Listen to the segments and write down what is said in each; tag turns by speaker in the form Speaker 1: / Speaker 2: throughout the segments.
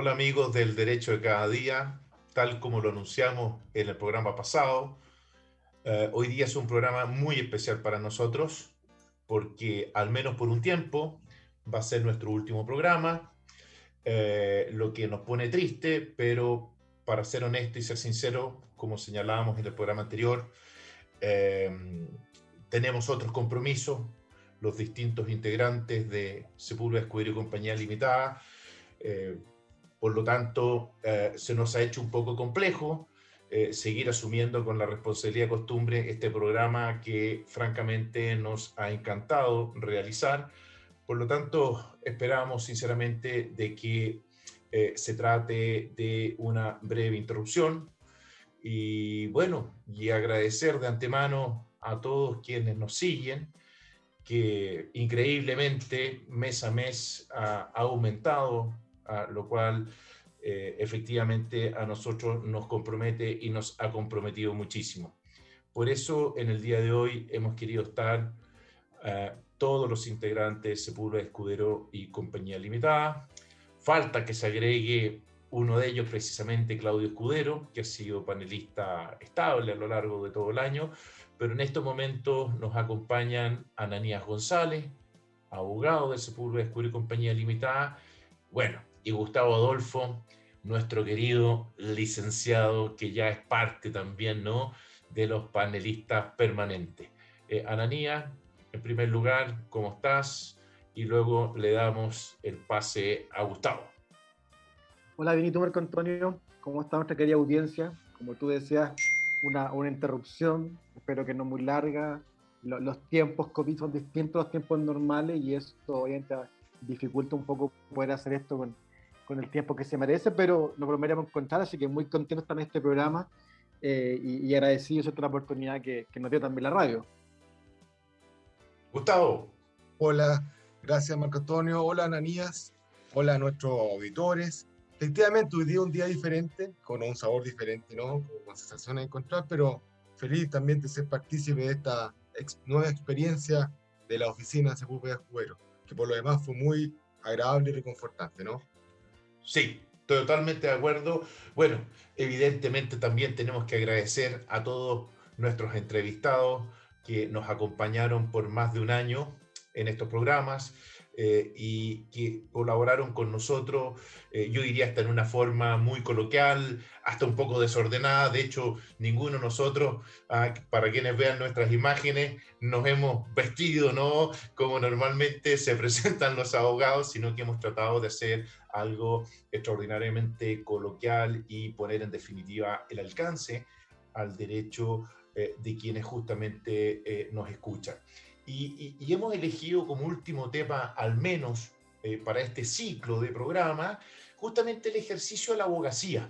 Speaker 1: Hola amigos del Derecho de Cada Día, tal como lo anunciamos en el programa pasado, eh, hoy día es un programa muy especial para nosotros porque al menos por un tiempo va a ser nuestro último programa, eh, lo que nos pone triste, pero para ser honesto y ser sincero, como señalábamos en el programa anterior, eh, tenemos otros compromisos, los distintos integrantes de Sepúlveda Escudero y Compañía Limitada, por lo tanto, eh, se nos ha hecho un poco complejo eh, seguir asumiendo con la responsabilidad de costumbre este programa que francamente nos ha encantado realizar. Por lo tanto, esperamos sinceramente de que eh, se trate de una breve interrupción y bueno, y agradecer de antemano a todos quienes nos siguen, que increíblemente mes a mes ha aumentado lo cual eh, efectivamente a nosotros nos compromete y nos ha comprometido muchísimo. Por eso en el día de hoy hemos querido estar eh, todos los integrantes Sepúlveda Escudero y Compañía Limitada. Falta que se agregue uno de ellos, precisamente Claudio Escudero, que ha sido panelista estable a lo largo de todo el año, pero en estos momentos nos acompañan Ananías González, abogado de Sepúlveda Escudero y Compañía Limitada. Bueno, y Gustavo Adolfo, nuestro querido licenciado, que ya es parte también ¿no? de los panelistas permanentes. Eh, Ananía, en primer lugar, ¿cómo estás? Y luego le damos el pase a Gustavo.
Speaker 2: Hola, Benito Marco Antonio, ¿cómo está nuestra querida audiencia? Como tú decías, una, una interrupción, espero que no muy larga. Los, tiempos COVID son distintos a los tiempos normales y esto obviamente dificulta un poco poder hacer esto con, con el tiempo que se merece, pero nos volveremos a encontrar, así que muy contento estar en este programa eh, y, y, agradecido por la oportunidad que, que, nos dio también la radio.
Speaker 1: Gustavo.
Speaker 3: Hola, gracias Marco Antonio, hola Ananías, hola a nuestros auditores. Efectivamente, hoy día es un día diferente, con un sabor diferente, ¿no? Con sensaciones de encontrar, pero feliz también de ser partícipe de esta nueva experiencia de la oficina de Sepúlveda Juguero, que por lo demás fue muy agradable y reconfortante, ¿no?
Speaker 1: Sí, totalmente de acuerdo. Bueno, evidentemente también tenemos que agradecer a todos nuestros entrevistados que nos acompañaron por más de un año en estos programas. Eh, y que colaboraron con nosotros, eh, yo diría hasta en una forma muy coloquial, hasta un poco desordenada. De hecho, ninguno de nosotros, ah, para quienes vean nuestras imágenes, nos hemos vestido, ¿no? Como normalmente se presentan los abogados, sino que hemos tratado de hacer algo extraordinariamente coloquial y poner en definitiva el alcance al derecho eh, de quienes justamente nos escuchan. Y, hemos elegido como último tema, al menos eh, para este ciclo de programa, justamente el ejercicio de la abogacía.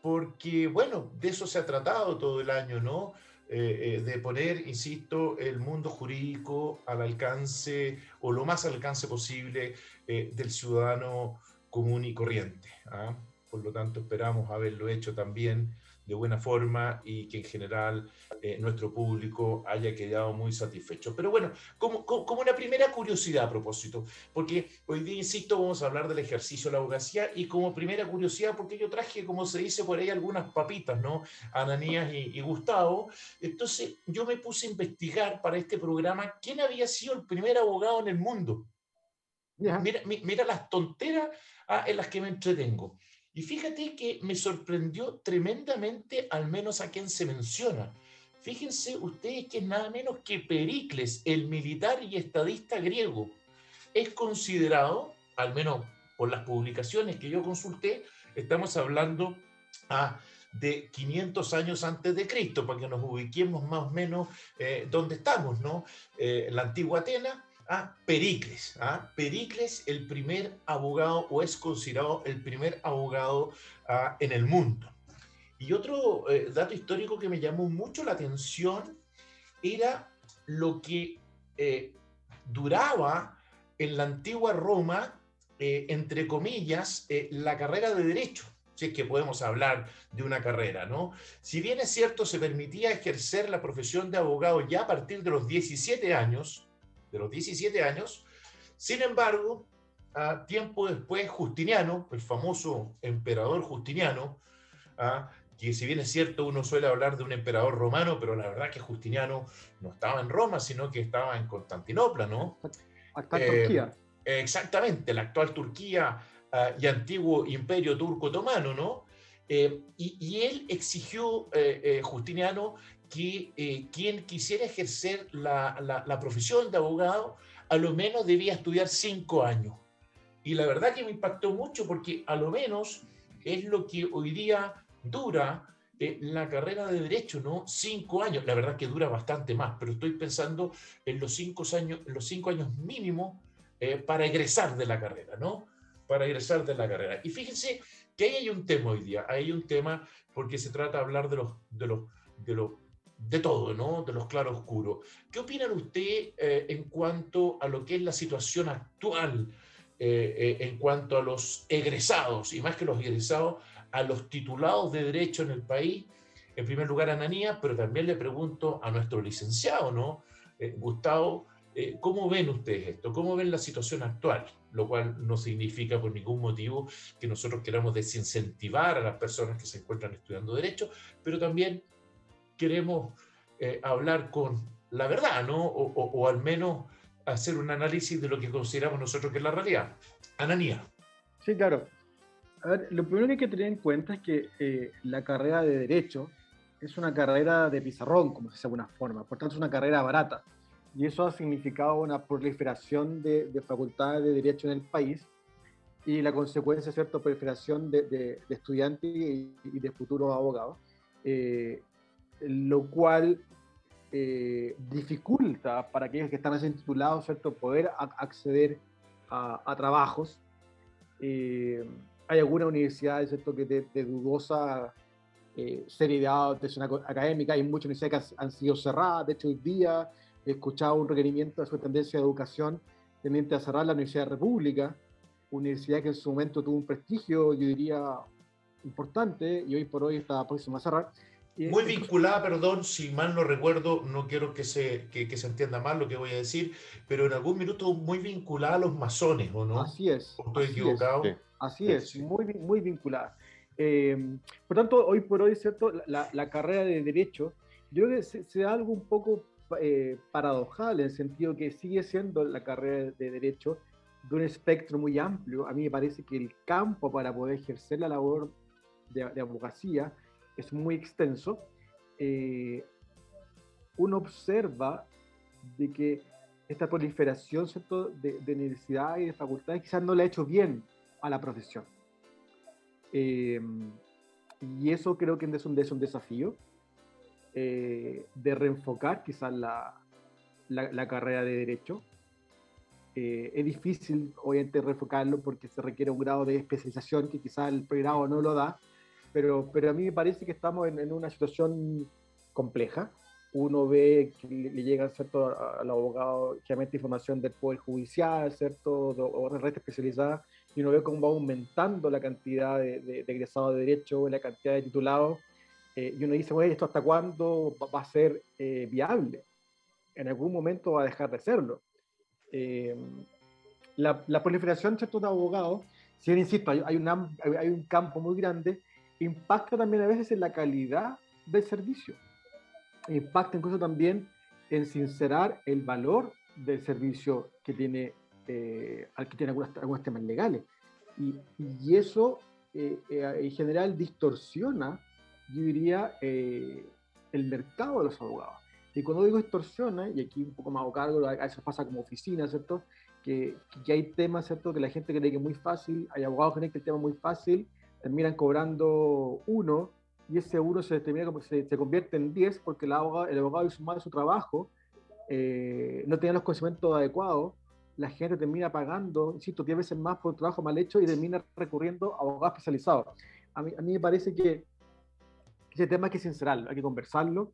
Speaker 1: Porque, bueno, de eso se ha tratado todo el año, ¿no? Eh, eh, de poner, insisto, el mundo jurídico al alcance o lo más al alcance posible del ciudadano común y corriente. ¿ah? Por lo tanto, esperamos haberlo hecho también de buena forma y que en general eh, nuestro público haya quedado muy satisfecho. Pero bueno, como, como, una primera curiosidad a propósito, porque hoy día, insisto, vamos a hablar del ejercicio de la abogacía y como primera curiosidad, porque yo traje, como se dice por ahí, algunas papitas, ¿no? Ananías y, Gustavo. Entonces yo me puse a investigar para este programa quién había sido el primer abogado en el mundo. Mira, mira las tonteras ah, en las que me entretengo. Y fíjate que me sorprendió tremendamente, al menos a quien se menciona. Fíjense ustedes que es nada menos que Pericles, el militar y estadista griego. Es considerado, al menos por las publicaciones que yo consulté, estamos hablando ah, de 500 años antes de Cristo, para que nos ubiquemos más o menos eh, donde estamos, ¿no? Eh, la antigua Atenas, Pericles. Pericles, el primer abogado, o es considerado el primer abogado en el mundo. Y otro eh, dato histórico que me llamó mucho la atención era lo que eh, duraba en la antigua Roma, eh, entre comillas, la carrera de derecho si es que podemos hablar de una carrera, ¿no? Si bien es cierto, se permitía ejercer la profesión de abogado ya a partir de los 17 años, de los 17 años. Sin embargo, a tiempo después Justiniano, el famoso emperador Justiniano, ¿ah? que si bien es cierto uno suele hablar de un emperador romano, pero la verdad que Justiniano no estaba en Roma, sino que estaba en Constantinopla, ¿no?
Speaker 2: Actual eh, Turquía.
Speaker 1: Exactamente, la actual Turquía ah, y antiguo imperio turco otomano, ¿no? Eh, y, él exigió, eh, Justiniano, que quien quisiera ejercer la, la profesión de abogado, a lo menos debía estudiar cinco años. Y la verdad que me impactó mucho porque a lo menos es lo que hoy día dura eh, la carrera de derecho, ¿no? Cinco años, la verdad que dura bastante más, pero estoy pensando en los cinco años, los cinco años mínimo eh, para egresar de la carrera, ¿no? Para egresar de la carrera. Y fíjense que ahí hay un tema hoy día, hay un tema porque se trata de hablar de los, de los, de los, de todo, ¿no? De los claroscuros. ¿Qué opinan usted eh, en cuanto a lo que es la situación actual? en cuanto a los egresados, y más que los egresados, a los titulados de derecho en el país, en primer lugar a Ananía, pero también le pregunto a nuestro licenciado, ¿no? Eh, Gustavo, eh, ¿cómo ven ustedes esto? ¿Cómo ven la situación actual? Lo cual no significa por ningún motivo que nosotros queramos desincentivar a las personas que se encuentran estudiando derecho, pero también queremos eh, hablar con la verdad, ¿no? O, o, al menos hacer un análisis de lo que consideramos nosotros que es la realidad. Ananía.
Speaker 2: Sí, claro. A ver, lo primero que hay que tener en cuenta es que eh, la carrera de Derecho es una carrera de pizarrón, como se dice de alguna forma, por tanto es una carrera barata. Y eso ha significado una proliferación de, facultades de Derecho en el país y la consecuencia, ¿cierto?, proliferación de, de, estudiantes y, de futuros abogados, eh, lo cual eh, dificulta para aquellos que están recién titulados, ¿cierto?, poder acceder a, trabajos hay algunas universidades ¿cierto? que de, dudosa eh, seriedad de académica, hay muchas universidades que han, sido cerradas, de hecho hoy día he escuchado un requerimiento de su tendencia de educación tendiente a cerrar la Universidad de República, universidad que en su momento tuvo un prestigio, yo diría, importante, y hoy por hoy está próxima a cerrar.
Speaker 1: Muy vinculada, perdón, si mal no recuerdo, no quiero que se, que, se entienda mal lo que voy a decir, pero en algún minuto muy vinculada a los masones, ¿o no?
Speaker 2: Así es.
Speaker 1: estoy equivocado?
Speaker 2: Así es, muy, muy vinculada. Eh, por tanto, hoy por hoy, ¿cierto? La, carrera de Derecho, yo creo que se, da algo un poco eh, paradojal, en el sentido que sigue siendo la carrera de Derecho de un espectro muy amplio. A mí me parece que el campo para poder ejercer la labor de, abogacía es muy extenso. Eh, uno observa de que esta proliferación. De, de y de facultades quizás no la ha hecho bien a la profesión. Eh, y eso creo que es un, es un desafío eh, de reenfocar quizás la, la, carrera de derecho. Eh, es difícil, obviamente, reenfocarlo porque se requiere un grado de especialización que quizás el pregrado no lo da, pero, pero a mí me parece que estamos en, en una situación compleja. Uno ve que le, llega ¿cierto? al abogado, generalmente información del Poder Judicial, ¿cierto? o red especializada, y uno ve cómo va aumentando la cantidad de, egresados de derecho, la cantidad de titulados, eh, y uno dice, bueno, ¿esto hasta cuándo va, a ser eh, viable? En algún momento va a dejar de serlo. Eh, la, la, proliferación de abogados, si bien insisto, hay, hay, hay, un campo muy grande, impacta también a veces en la calidad del servicio. Impacta incluso también en sincerar el valor del servicio que tiene eh, al que tiene algunos, temas legales. Y, eso eh, eh, en general distorsiona, yo diría, el mercado de los abogados. Y cuando digo distorsiona, y aquí un poco más hago cargo, a eso pasa como oficina, ¿cierto? Que, que, hay temas, ¿cierto? Que la gente cree que es muy fácil, hay abogados que creen el tema muy fácil, terminan cobrando uno, y ese uno se, termina, se, se convierte en diez porque el abogado, el abogado hizo mal su trabajo, no tenía los conocimientos adecuados, la gente termina pagando, insisto, 10 veces más por un trabajo mal hecho y termina recurriendo a abogados especializados. A mí, a mí me parece que ese tema hay que sincerarlo, hay que conversarlo.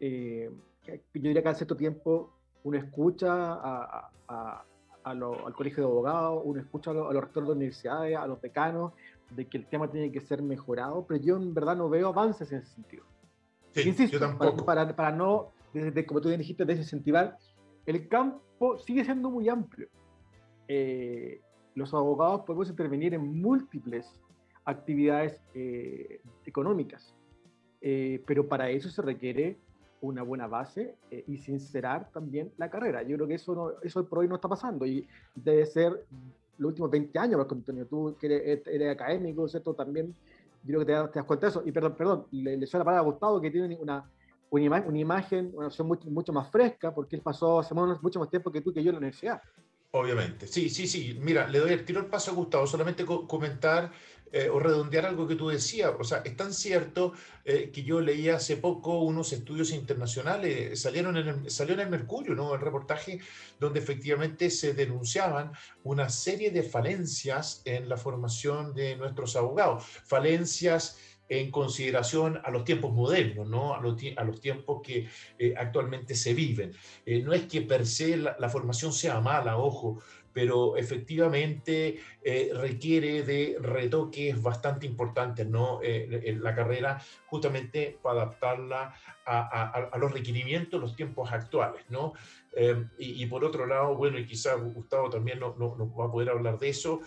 Speaker 2: Eh, yo diría que hace cierto tiempo uno escucha a, a, al colegio de abogados, uno escucha a, los rectores de universidades, a los decanos, de que el tema tiene que ser mejorado, pero yo en verdad no veo avances en ese sentido. Insisto, Para, para, no, desde, como tú dijiste, desincentivar, el campo sigue siendo muy amplio. Eh, los abogados podemos intervenir en múltiples actividades eh, económicas, eh, pero para eso se requiere una buena base eh, y sincerar también la carrera. Yo creo que eso, no, eso por hoy no está pasando y debe ser los últimos 20 años, Marco Antonio, tú que eres, eres académico, ¿cierto? También creo que te, das cuenta de eso. Y perdón, perdón, le, le la palabra a Gustavo que tiene una, una imagen, una opción mucho, mucho, más fresca, porque él pasó hace mucho más tiempo que tú que yo en la universidad.
Speaker 1: Obviamente, sí, sí, sí. Mira, le doy el tiro al paso a Gustavo, solamente comentar eh, o redondear algo que tú decías. O sea, es tan cierto eh, que yo leí hace poco unos estudios internacionales, salieron en el, salió en el Mercurio, ¿no? El reportaje donde efectivamente se denunciaban una serie de falencias en la formación de nuestros abogados. Falencias en consideración a los tiempos modernos, ¿no? a, los, a los tiempos que eh, actualmente se viven. Eh, no es que per se la, formación sea mala, ojo, pero efectivamente eh, requiere de retoques bastante importantes, ¿no? en la carrera, justamente para adaptarla a, a, los requerimientos, los tiempos actuales, ¿no? Y, y, por otro lado, bueno, y quizás Gustavo también nos no, no va a poder hablar de eso,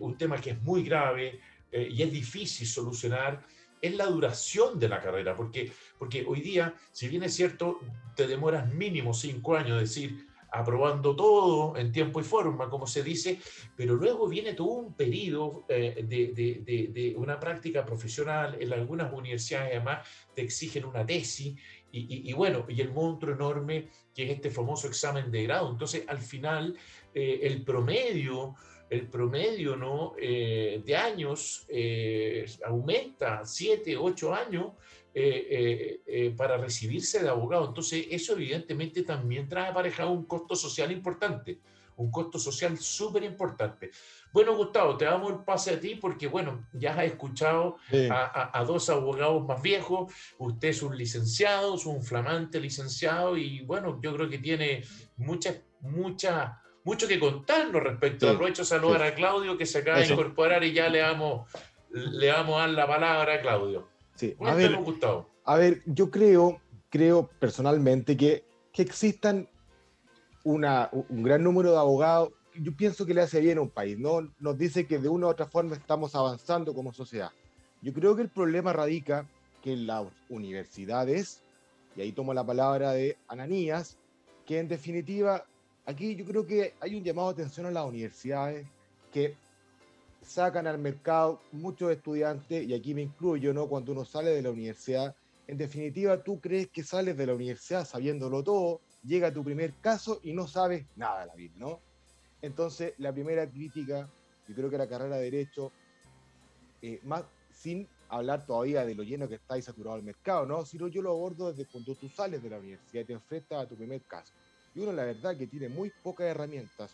Speaker 1: un tema que es muy grave y es difícil solucionar, es la duración de la carrera, porque, porque hoy día, si bien es cierto, te demoras mínimo cinco años, es decir, aprobando todo en tiempo y forma, como se dice, pero luego viene todo un periodo eh, de, de, una práctica profesional, en algunas universidades además te exigen una tesis, y, bueno, y el monstruo enorme que es este famoso examen de grado. Entonces, al final, eh, el promedio el promedio ¿no? Eh, de años aumenta, 7, 8 años eh, para recibirse de abogado. Entonces, eso evidentemente también trae aparejado un costo social importante, un costo social súper importante. Bueno, Gustavo, te damos el pase a ti porque, bueno, ya has escuchado a, a, dos abogados más viejos, usted es un licenciado, es un flamante licenciado y, bueno, yo creo que tiene muchas, muchas mucho que contarnos respecto. Sí, Aprovecho a saludar a Claudio que se acaba de incorporar y ya le damos, le damos a dar la palabra a Claudio.
Speaker 4: Sí, a ver. A ver, yo creo, creo personalmente que, que existan una, un gran número de abogados. Yo pienso que le hace bien a un país, ¿no? Nos dice que de una u otra forma estamos avanzando como sociedad. Yo creo que el problema radica que las universidades, y ahí tomo la palabra de Ananías, que en definitiva aquí yo creo que hay un llamado de atención a las universidades que sacan al mercado muchos estudiantes, y aquí me incluyo, ¿no? Cuando uno sale de la universidad, en definitiva, tú crees que sales de la universidad sabiéndolo todo, llega tu primer caso y no sabes nada de la vida, ¿no? Entonces, la primera crítica, yo creo que la carrera de Derecho, eh, más sin hablar todavía de lo lleno que está y saturado el mercado, ¿no? Sino yo lo abordo desde cuando tú sales de la universidad y te enfrentas a tu primer caso. Y uno, la verdad, que tiene muy pocas herramientas,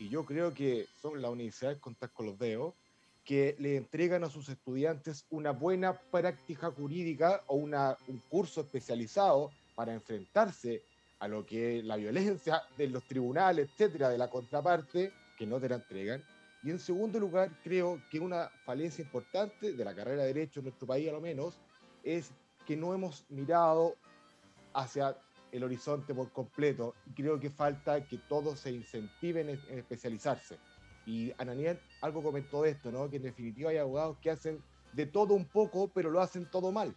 Speaker 4: y yo creo que son las universidades, contar con los dedos, que le entregan a sus estudiantes una buena práctica jurídica o una, un curso especializado para enfrentarse a lo que es la violencia de los tribunales, etcétera, de la contraparte, que no te la entregan. Y en segundo lugar, creo que una falencia importante de la carrera de Derecho en nuestro país, a lo menos, es que no hemos mirado hacia el horizonte por completo. Creo que falta que todos se incentiven en, especializarse. Y Ananías algo comentó de esto, ¿no? Que en definitiva hay abogados que hacen de todo un poco, pero lo hacen todo mal.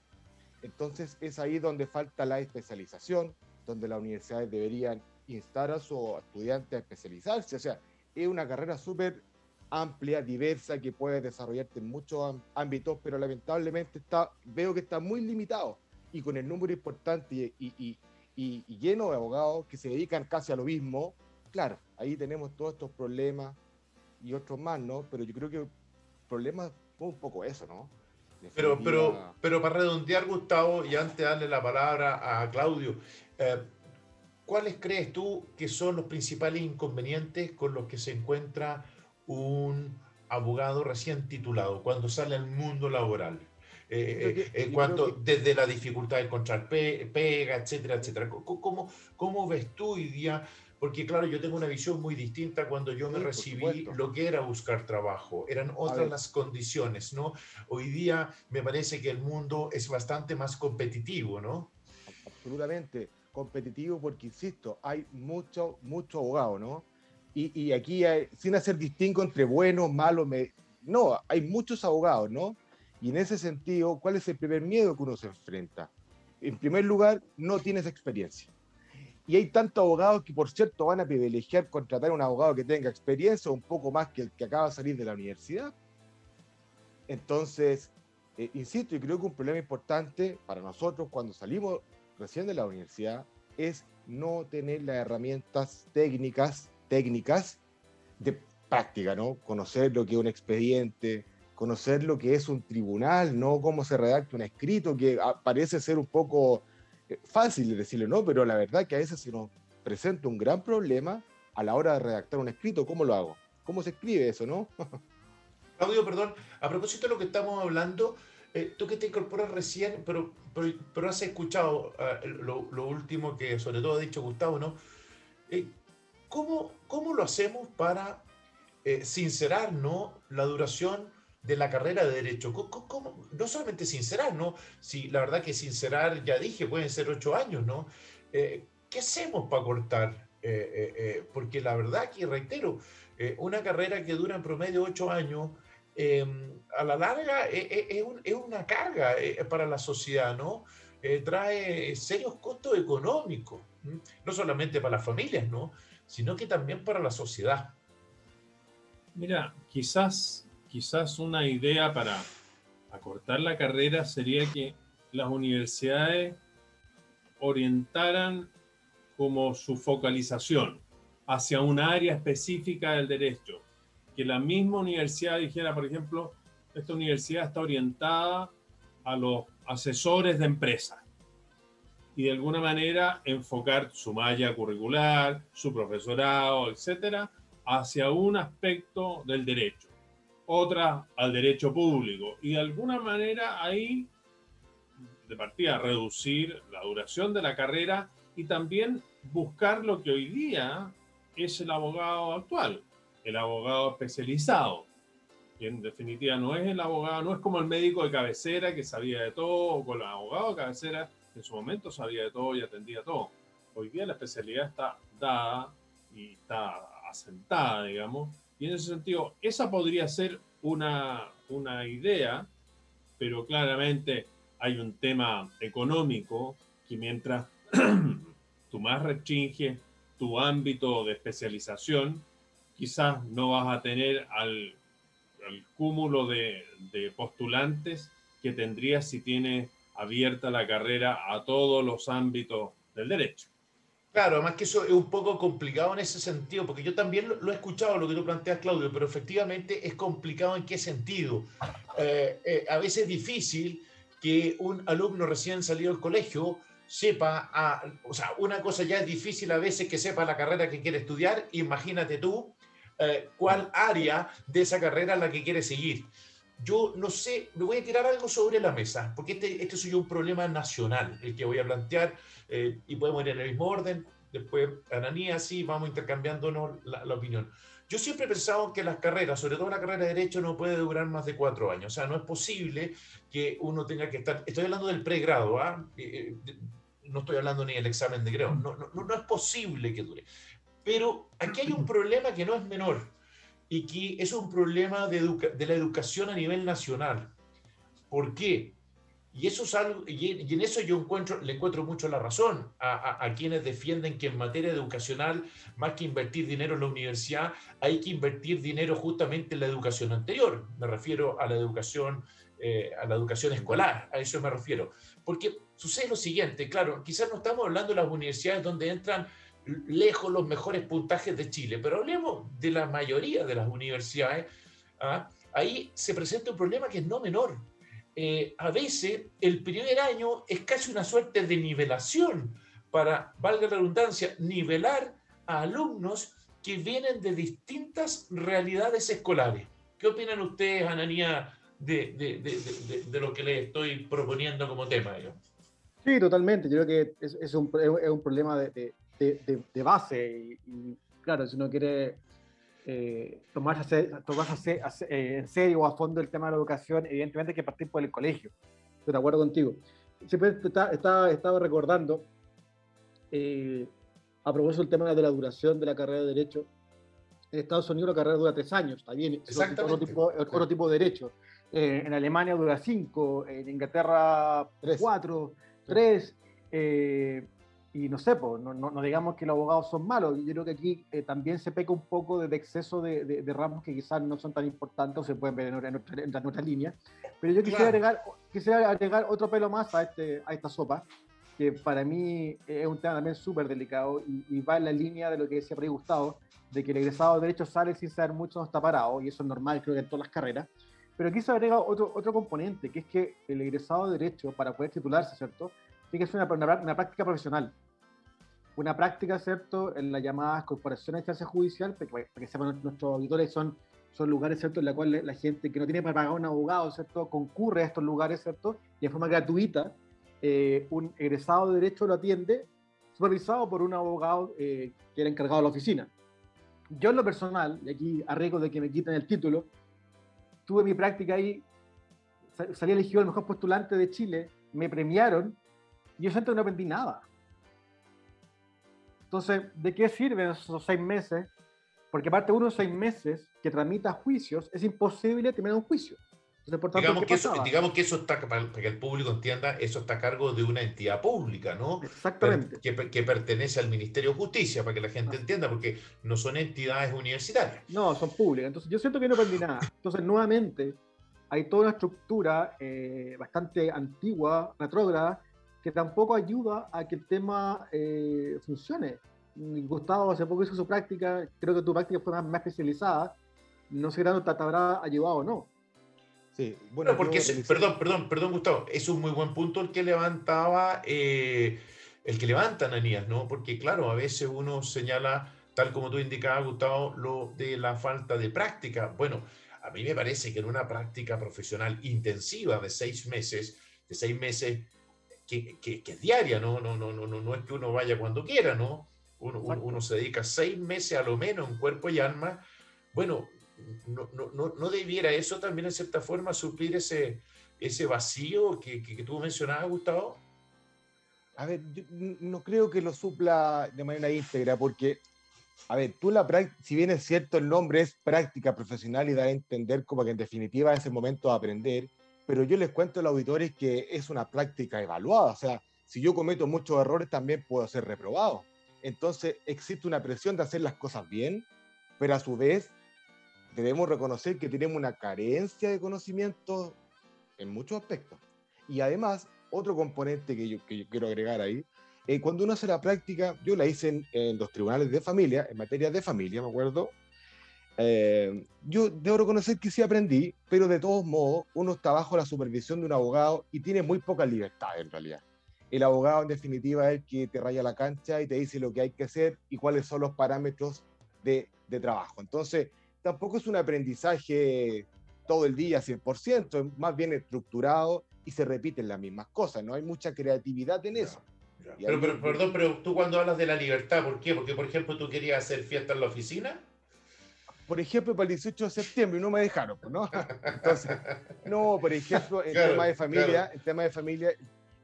Speaker 4: Entonces es ahí donde falta la especialización, donde las universidades deberían instar a sus estudiantes a especializarse. O sea, es una carrera súper amplia, diversa, que puede desarrollarte en muchos ámbitos, pero lamentablemente está, veo que está muy limitado. Y con el número importante y, y, y, lleno de abogados que se dedican casi a lo mismo, claro, ahí tenemos todos estos problemas y otros más, ¿no? Pero yo creo que el problema fue un poco eso, ¿no?
Speaker 1: Pero, pero, pero para redondear, Gustavo, y antes de darle la palabra a Claudio, eh, ¿cuáles crees tú que son los principales inconvenientes con los que se encuentra un abogado recién titulado cuando sale al mundo laboral? Eh, en cuanto, desde la dificultad de encontrar pega, etcétera, etcétera. ¿Cómo, ¿Cómo ves tú hoy día? Porque claro, yo tengo una visión muy distinta cuando yo me recibí lo que era buscar trabajo. Eran otras las condiciones, ¿no? Hoy día me parece que el mundo es bastante más competitivo, ¿no?
Speaker 4: Absolutamente competitivo porque, insisto, hay mucho, mucho abogado, ¿no? y, aquí, sin hacer distingo entre buenos, malos, no, hay muchos abogados, ¿no? Y en ese sentido, ¿cuál es el primer miedo que uno se enfrenta? En primer lugar, no tienes experiencia. Y hay tantos abogados que, por cierto, van a privilegiar contratar a un abogado que tenga experiencia un poco más que el que acaba de salir de la universidad. Entonces, eh, insisto, y creo que un problema importante para nosotros cuando salimos recién de la universidad es no tener las herramientas técnicas, técnicas de práctica, ¿no? Conocer lo que es un expediente, conocer lo que es un tribunal, no cómo se redacta un escrito, que ah, parece ser un poco eh, fácil de decirlo, ¿no? Pero la verdad que a veces se nos presenta un gran problema a la hora de redactar un escrito, ¿cómo lo hago? ¿Cómo se escribe eso, no?
Speaker 1: Claudio, perdón, a propósito de lo que estamos hablando, eh, tú que te incorporas recién, pero, pero, has escuchado ah, lo, último que sobre todo ha dicho Gustavo, ¿no? Eh, ¿cómo, ¿Cómo lo hacemos para sincerar, ¿no? La duración de la carrera de Derecho. ¿Cómo, No solamente sincerar, ¿no? Si la verdad que sincerar, ya dije, pueden ser ocho años, ¿no? Eh, ¿Qué hacemos para cortar? Eh, eh, porque la verdad que, reitero, una carrera que dura en promedio ocho años, em, a la larga es, una carga para la sociedad, ¿no? trae serios costos económicos, no solamente para las familias, ¿no? Sino que también para la sociedad.
Speaker 5: Mira, quizás quizás una idea para acortar la carrera sería que las universidades orientaran como su focalización hacia un área específica del derecho. Que la misma universidad dijera, por ejemplo, esta universidad está orientada a los asesores de empresas y de alguna manera enfocar su malla curricular, su profesorado, etcétera, hacia un aspecto del derecho otra al derecho público. Y de alguna manera ahí, de partida, reducir la duración de la carrera y también buscar lo que hoy día es el abogado actual, el abogado especializado, que en definitiva no es el abogado, no es como el médico de cabecera que sabía de todo, o con el abogado de cabecera que en su momento sabía de todo y atendía todo. Hoy día la especialidad está dada y está asentada, digamos, y en ese sentido, esa podría ser una, una idea, pero claramente hay un tema económico que mientras tú más restringes tu ámbito de especialización, quizás no vas a tener al, cúmulo de, de, postulantes que tendrías si tienes abierta la carrera a todos los ámbitos del derecho.
Speaker 1: Claro, además que eso es un poco complicado en ese sentido, porque yo también lo, he escuchado, lo que tú planteas, Claudio, pero efectivamente es complicado en qué sentido. Eh, eh, a veces es difícil que un alumno recién salido del colegio sepa, o sea, una cosa ya es difícil a veces que sepa la carrera que quiere estudiar, imagínate tú eh, cuál área de esa carrera es la que quiere seguir. Yo no sé, me voy a tirar algo sobre la mesa, porque este, este es un problema nacional, el que voy a plantear eh, y podemos ir en el mismo orden. Después, Ananías, sí, vamos intercambiándonos la, la, opinión. Yo siempre he pensado que las carreras, sobre todo la carrera de Derecho, no puede durar más de cuatro años. O sea, no es posible que uno tenga que estar. Estoy hablando del pregrado, ¿ah? Eh, eh, no estoy hablando ni del examen de grado. No, no, no es posible que dure. Pero aquí hay un problema que no es menor y que es un problema de, la educación a nivel nacional. ¿Por qué? Y, eso es algo, y en eso yo encuentro, le encuentro mucho la razón a, a, quienes defienden que en materia educacional, más que invertir dinero en la universidad, hay que invertir dinero justamente en la educación anterior. Me refiero a la educación, eh, a la educación escolar, a eso me refiero. Porque sucede lo siguiente, claro, quizás no estamos hablando de las universidades donde entran lejos los mejores puntajes de Chile, pero hablemos de la mayoría de las universidades. ¿ah? Ahí se presenta un problema que es no menor eh, a veces el primer año es casi una suerte de nivelación para, valga la redundancia, nivelar a alumnos que vienen de distintas realidades escolares. ¿Qué opinan ustedes, Ananía, de, de, de, de lo que les estoy proponiendo como tema?
Speaker 2: Sí, totalmente. Yo creo que es, es, un, es un, problema de, base y, claro, si uno quiere eh, tomarse, tomarse eh, en serio o a fondo el tema de la educación, evidentemente hay que partir por el colegio. Estoy de acuerdo contigo. Siempre estaba, estaba recordando, eh, a propósito del tema de la duración de la carrera de Derecho, En Estados Unidos la carrera dura tres años, está bien, es otro tipo, otro tipo de derecho. Eh, en Alemania dura cinco, en Inglaterra cuatro, tres. Eh, y no sé, pues, no, no, digamos que los abogados son malos. Yo creo que aquí eh, también se peca un poco de, exceso de, de, ramos que quizás no son tan importantes o se pueden ver en, en, en, nuestra, línea. Pero yo quisiera, agregar, quisiera agregar otro pelo más a, este, a esta sopa, que para mí es un tema también súper delicado y, va en la línea de lo que decía Rey Gustavo, de que el egresado de Derecho sale sin saber mucho, no está parado, y eso es normal, creo que en todas las carreras. Pero aquí se agrega otro, otro componente, que es que el egresado de Derecho, para poder titularse, ¿cierto? Tiene que ser una, una práctica profesional una práctica, ¿cierto?, en las llamadas corporaciones de instancia judicial, para que, sepan nuestros auditores, son, son lugares, ¿cierto?, en los cuales la gente que no tiene para pagar un abogado, ¿cierto?, concurre a estos lugares, ¿cierto?, y de forma gratuita, eh, un egresado de derecho lo atiende, supervisado por un abogado eh, que era encargado de la oficina. Yo en lo personal, y aquí arriesgo de que me quiten el título, tuve mi práctica ahí, salí elegido el mejor postulante de Chile, me premiaron, y yo siento que no aprendí nada entonces, ¿de qué sirven esos seis meses? Porque aparte uno de seis meses que tramita juicios, es imposible terminar un juicio.
Speaker 1: digamos, que eso, digamos que eso está, para que el público entienda, eso está a cargo de una entidad pública, ¿no?
Speaker 2: Exactamente.
Speaker 1: Que, que pertenece al Ministerio de Justicia, para que la gente entienda, porque no son entidades universitarias.
Speaker 2: No, son públicas. Entonces, yo siento que no aprendí nada. Entonces, nuevamente, hay toda una estructura eh, bastante antigua, retrógrada, que tampoco ayuda a que el tema eh, funcione. Gustavo hace poco hizo su práctica, creo que tu práctica fue más, especializada, no sé si te habrá ayudado o no.
Speaker 1: Sí, bueno, porque perdón, perdón, perdón, Gustavo, es un muy buen punto el que levantaba, eh, el que levanta Ananías, ¿no? Porque claro, a veces uno señala, tal como tú indicabas, Gustavo, lo de la falta de práctica. Bueno, a mí me parece que en una práctica profesional intensiva de seis meses, de seis meses que, que, es diaria, ¿no? No, no, no, no, no es que uno vaya cuando quiera, ¿no? Uno, uno, se dedica seis meses a lo menos en cuerpo y alma. Bueno, no, no, no, debiera eso también en cierta forma suplir ese, ese vacío que, que, tú mencionabas, Gustavo?
Speaker 4: A ver, yo no creo que lo supla de manera íntegra, porque, a ver, tú la si bien es cierto el nombre es práctica profesional y da a entender como que en definitiva es el momento de aprender, pero yo les cuento a los auditores que es una práctica evaluada, o sea, si yo cometo muchos errores también puedo ser reprobado. Entonces existe una presión de hacer las cosas bien, pero a su vez debemos reconocer que tenemos una carencia de conocimiento en muchos aspectos. Y además, otro componente que yo, quiero agregar ahí, eh, cuando uno hace la práctica, yo la hice en, en, los tribunales de familia, en materia de familia, me acuerdo, eh, yo debo reconocer que sí aprendí, pero de todos modos uno está bajo la supervisión de un abogado y tiene muy poca libertad en realidad. El abogado en definitiva es el que te raya la cancha y te dice lo que hay que hacer y cuáles son los parámetros de, de trabajo. Entonces, tampoco es un aprendizaje todo el día 100%, es más bien estructurado y se repiten las mismas cosas, no hay mucha creatividad en eso.
Speaker 1: Pero, pero, perdón, pero tú cuando hablas de la libertad, ¿por qué? Porque, por ejemplo, tú querías hacer fiesta en la oficina
Speaker 4: por ejemplo, para el 18 de septiembre, y no me dejaron, pues, ¿no? Entonces, no, por ejemplo, en tema de familia, tema de familia,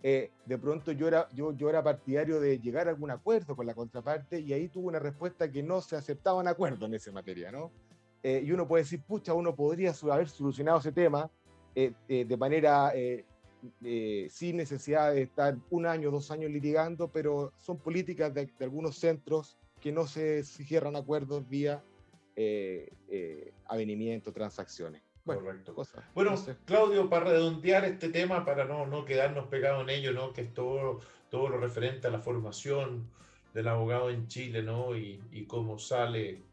Speaker 4: eh, de pronto yo era, yo, yo era partidario de llegar a algún acuerdo con la contraparte y ahí tuvo una respuesta que no se aceptaba en acuerdo en esa materia, ¿no? Eh, y uno puede decir, pucha, uno podría haber solucionado ese tema eh, de manera sin necesidad de estar un año, dos años litigando, pero son políticas de, de algunos centros que no se cierran acuerdos vía eh, eh, avenimiento, transacciones.
Speaker 1: Bueno, Correcto. bueno, Claudio, para redondear este tema, para no, no quedarnos pegados en ello, ¿no? que es todo, todo lo referente a la formación del abogado en Chile ¿no? y, y cómo sale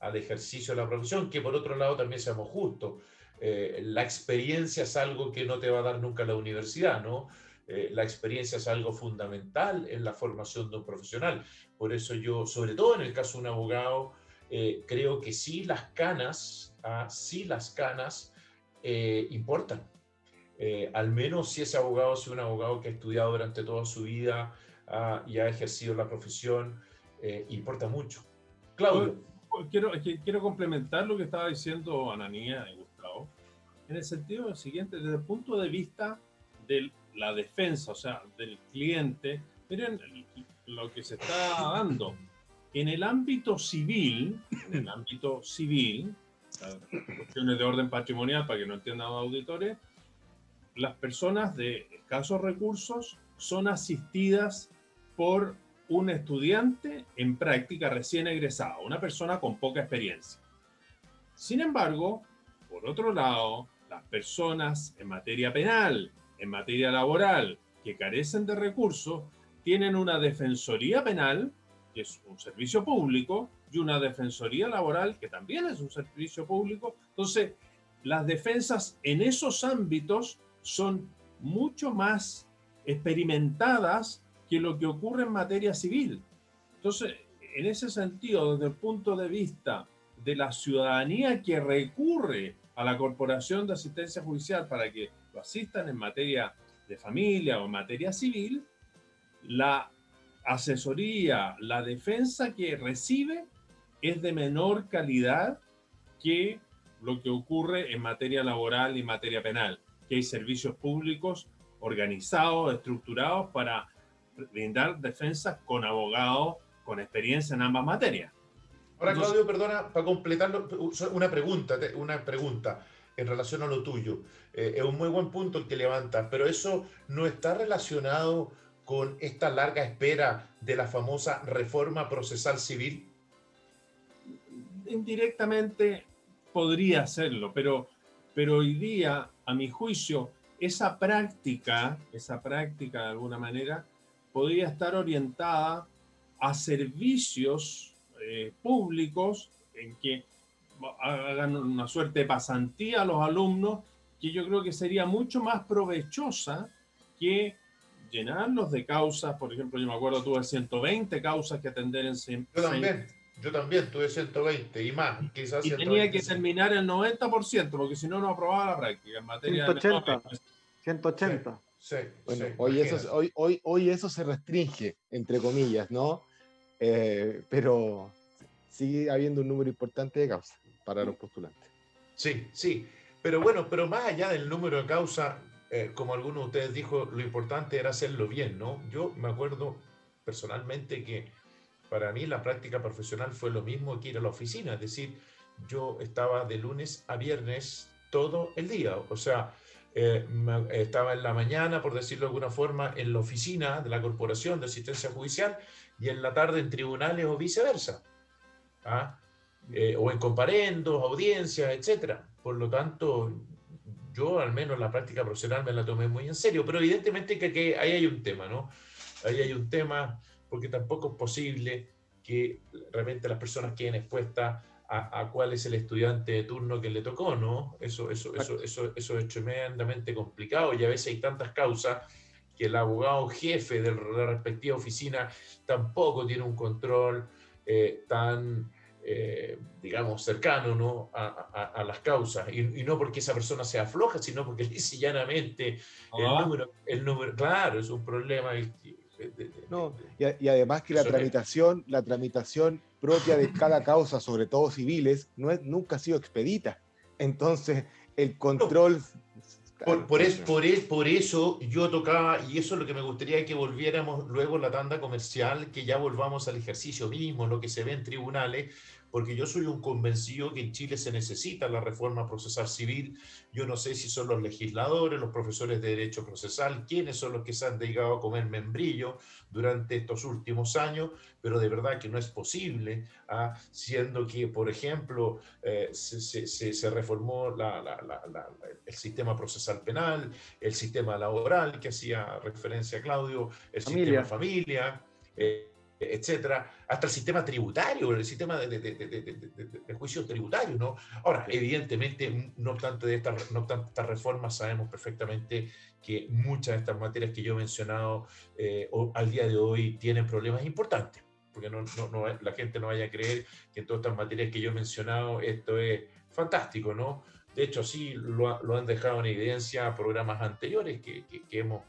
Speaker 1: al ejercicio de la profesión, que por otro lado también seamos justos. Eh, la experiencia es algo que no te va a dar nunca la universidad, ¿no? Eh, la experiencia es algo fundamental en la formación de un profesional. Por eso yo, sobre todo en el caso de un abogado, eh, creo que sí las canas, ah, sí las canas eh, importan. Eh, al menos si ese abogado es un abogado que ha estudiado durante toda su vida ah, y ha ejercido la profesión, importa mucho. Claudio.
Speaker 5: Quiero, quiero complementar lo que estaba diciendo Ananía y Gustavo, en el sentido siguiente, desde el punto de vista de la defensa, o sea, del cliente, miren lo que se está dando en el ámbito civil, en el ámbito civil, cuestiones de orden patrimonial para que no entiendan los auditores, las personas de escasos recursos son asistidas por un estudiante en práctica recién egresado, una persona con poca experiencia. Sin embargo, por otro lado, las personas en materia penal, en materia laboral, que carecen de recursos, tienen una defensoría penal, que es un servicio público, y una defensoría laboral, que también es un servicio público. Entonces, las defensas en esos ámbitos son mucho más experimentadas que lo que ocurre en materia civil. Entonces, en ese sentido, desde el punto de vista de la ciudadanía que recurre a la Corporación de Asistencia Judicial para que lo asistan en materia de familia o en materia civil, la asesoría, la defensa que recibe es de menor calidad que lo que ocurre en materia laboral y materia penal, que hay servicios públicos organizados, estructurados para brindar defensas con abogados con experiencia en ambas materias.
Speaker 1: Ahora, Claudio, perdona, para completarlo, una pregunta, una pregunta en relación a lo tuyo. Eh, es un muy buen punto el que levantas, pero eso no está relacionado con esta larga espera de la famosa reforma procesal civil.
Speaker 5: Indirectamente podría serlo, pero, pero hoy día, a mi juicio, esa práctica, esa práctica de alguna manera, podría estar orientada a servicios eh, públicos en que hagan una suerte de pasantía a los alumnos, que yo creo que sería mucho más provechosa que llenarlos de causas. Por ejemplo, yo me acuerdo, tuve 120 causas que atender en...
Speaker 1: Yo también, yo también tuve 120 y más,
Speaker 5: quizás. Y tenía que terminar el 90%, porque si no, no aprobaba la práctica en materia
Speaker 2: 180, de... 180.
Speaker 4: Sí, bueno, hoy, eso, hoy, hoy, hoy eso se restringe, entre comillas, ¿no? Eh, pero sigue habiendo un número importante de causas para los postulantes.
Speaker 1: Sí, sí. Pero bueno, pero más allá del número de causas, eh, como alguno de ustedes dijo, lo importante era hacerlo bien, ¿no? Yo me acuerdo personalmente que para mí la práctica profesional fue lo mismo que ir a la oficina, es decir, yo estaba de lunes a viernes todo el día, o sea, eh, estaba en la mañana, por decirlo de alguna forma, en la oficina de la Corporación de Asistencia Judicial y en la tarde en tribunales o viceversa, ¿ah? eh, o en comparendos, audiencias, etc. Por lo tanto, yo al menos la práctica profesional me la tomé muy en serio, pero evidentemente que, que ahí hay un tema, ¿no? Ahí hay un tema porque tampoco es posible que realmente las personas queden expuestas a, cuál es el estudiante de turno que le tocó, ¿no? Eso, eso, eso, eso, eso es tremendamente complicado y a veces hay tantas causas que el abogado jefe de la respectiva oficina tampoco tiene un control eh, tan, eh, digamos, cercano ¿no? a, a, las causas. Y, no porque esa persona sea floja, sino porque dice llanamente el, ah. número, el número, claro, es un problema.
Speaker 4: no, y, además que la tramitación, la tramitación propia de cada causa, sobre todo civiles, no es, nunca ha sido expedita. Entonces, el control...
Speaker 1: Por, por, es, por, por, eso yo tocaba, y eso es lo que me gustaría que volviéramos luego la tanda comercial, que ya volvamos al ejercicio mismo, lo que se ve en tribunales, porque yo soy un convencido que en Chile se necesita la reforma procesal civil. Yo no sé si son los legisladores, los profesores de derecho procesal, quiénes son los que se han dedicado a comer membrillo durante estos últimos años, pero de verdad que no es posible, ¿ah? siendo que, por ejemplo, eh, se, se, se, reformó la, la, la, el sistema procesal penal, el sistema laboral que hacía referencia a Claudio, el sistema familia. Eh, etcétera, hasta el sistema tributario, el sistema de, de, de, juicios tributarios, ¿no? Ahora, evidentemente, no obstante, de estas, no obstante estas reformas, sabemos perfectamente que muchas de estas materias que yo he mencionado eh, al día de hoy tienen problemas importantes, porque no, no, no, la gente no vaya a creer que en todas estas materias que yo he mencionado esto es fantástico, ¿no? De hecho, sí lo, lo han dejado en evidencia programas anteriores que, que, que hemos,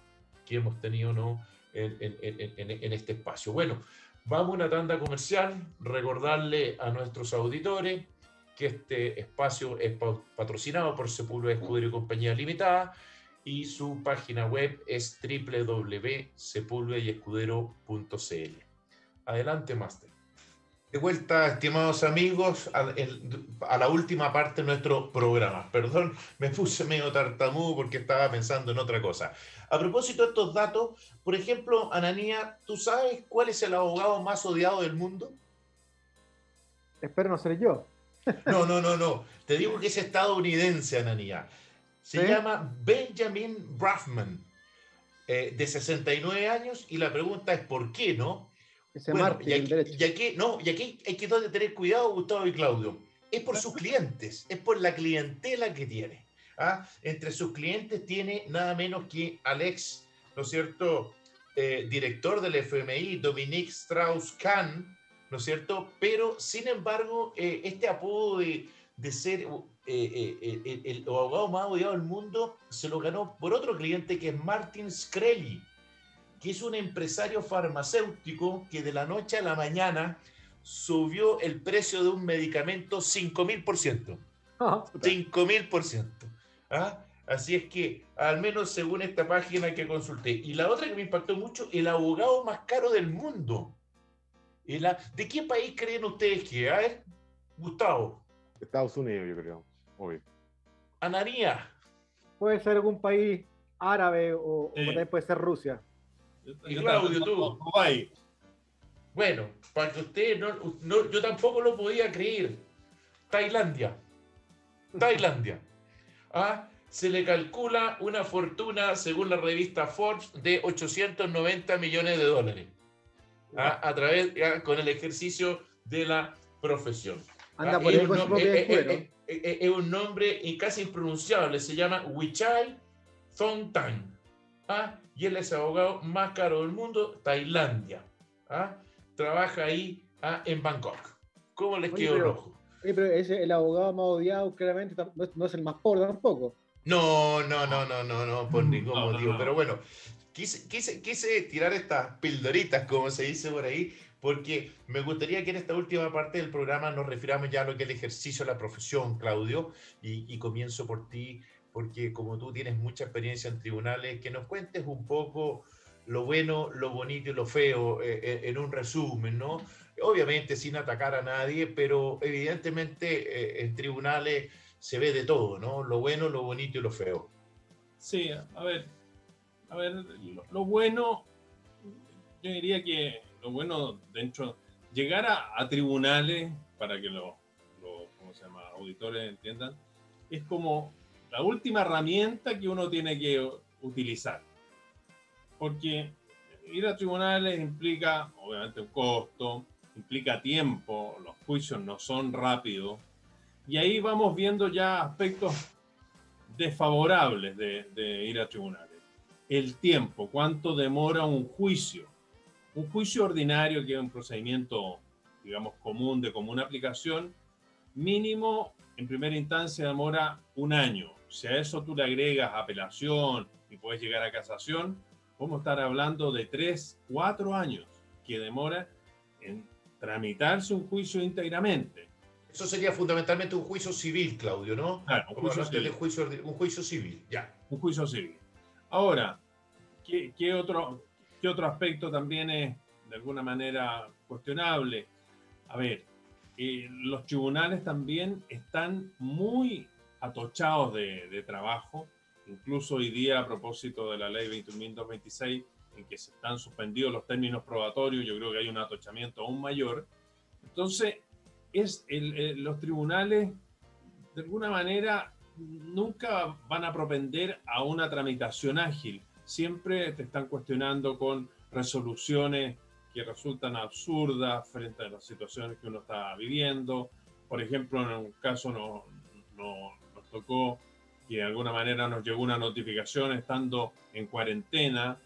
Speaker 1: que hemos tenido, ¿no? En, este espacio. Bueno, Vamos a una tanda comercial, recordarle a nuestros auditores que este espacio es patrocinado por Sepulveda Escudero y Compañía Limitada y su página web es www.sepulvedayescudero.cl. Adelante, Master. De vuelta, estimados amigos, a, la última parte de nuestro programa. Perdón, me puse medio tartamudo porque estaba pensando en otra cosa. A propósito de estos datos, por ejemplo, Ananía, ¿tú sabes cuál es el abogado más odiado del mundo?
Speaker 2: Espero no ser yo.
Speaker 1: No, no, no, no. Te digo que es estadounidense, Ananía. Se llama Benjamin Braffman, eh, de 69 años, y la pregunta es ¿por qué no? Y, aquí, no, y aquí hay que tener cuidado, Gustavo y Claudio. Es por sus clientes, es por la clientela que tiene. ¿ah? Entre sus clientes tiene nada menos que Alex, ¿no es cierto? Eh, director del FMI, Dominique Strauss-Kahn, ¿no es cierto? Pero, sin embargo, eh, este apodo de, de ser eh, el, el, abogado más odiado del mundo se lo ganó por otro cliente que es Martin Screlly que es un empresario farmacéutico que de la noche a la mañana subió el precio de un medicamento 5000%. Ah, 5000%. ¿Ah? Así es que, al menos según esta página que consulté. Y la otra que me impactó mucho, el abogado más caro del mundo. ¿De qué país creen ustedes que? A ver, Gustavo.
Speaker 4: Estados Unidos, yo creo. Obvio.
Speaker 1: Anaría.
Speaker 2: Puede ser algún país árabe o, o puede ser Rusia.
Speaker 1: Y Claudio, tú. Bueno, para que usted no, yo tampoco lo podía creer. Tailandia. Tailandia. ¿Ah? Se le calcula una fortuna, según la revista Forbes, de 890 millones de dólares. ¿Ah? A través, con el ejercicio de la profesión. Anda, por es, un nombre, es, un nombre casi impronunciable. Se llama Wichai Thongtan. ¿Ah? y él es el abogado más caro del mundo, Tailandia. ¿ah? Trabaja ahí ¿ah? en Bangkok. ¿Cómo les quedó rojo?
Speaker 2: pero ese, el abogado más odiado, claramente, no es, el más pobre tampoco.
Speaker 1: No, no, no, no, no, no, por ningún motivo. Pero bueno, quise, quise, quise tirar estas pildoritas, como se dice por ahí, porque me gustaría que en esta última parte del programa nos refiramos ya a lo que es el ejercicio de la profesión, Claudio, y, y comienzo por ti, porque como tú tienes mucha experiencia en tribunales, que nos cuentes un poco lo bueno, lo bonito y lo feo eh, eh, en un resumen, ¿no? Obviamente sin atacar a nadie, pero evidentemente eh, en tribunales se ve de todo, ¿no? Lo bueno, lo bonito y lo feo.
Speaker 5: Sí, a ver, a ver, lo, bueno, yo diría que lo bueno dentro, llegar a, tribunales, para que los, ¿cómo se llama?, auditores entiendan, es como la última herramienta que uno tiene que utilizar. Porque ir a tribunales implica, obviamente, un costo, implica tiempo, los juicios no son rápidos, y ahí vamos viendo ya aspectos desfavorables de, ir a tribunales. El tiempo, cuánto demora un juicio. Un juicio ordinario, que es un procedimiento, digamos, común, de común aplicación, mínimo, en primera instancia, demora un año si a eso tú le agregas apelación y puedes llegar a casación, vamos a estar hablando de tres, cuatro años que demora en tramitarse un juicio íntegramente.
Speaker 1: Eso sería fundamentalmente un juicio civil, Claudio, ¿no? Claro, un juicio civil. un juicio civil, ya.
Speaker 5: Un juicio civil. Ahora, ¿qué, otro, ¿qué otro aspecto también es de alguna manera cuestionable? A ver, eh, los tribunales también están muy atochados de, trabajo. Incluso hoy día, a propósito de la ley 21.226, en que se están suspendidos los términos probatorios, yo creo que hay un atochamiento aún mayor. Entonces, es los tribunales, de alguna manera, nunca van a propender a una tramitación ágil. Siempre te están cuestionando con resoluciones que resultan absurdas frente a las situaciones que uno está viviendo. Por ejemplo, en un caso no, no, tocó que de alguna manera nos llegó una notificación estando en cuarentena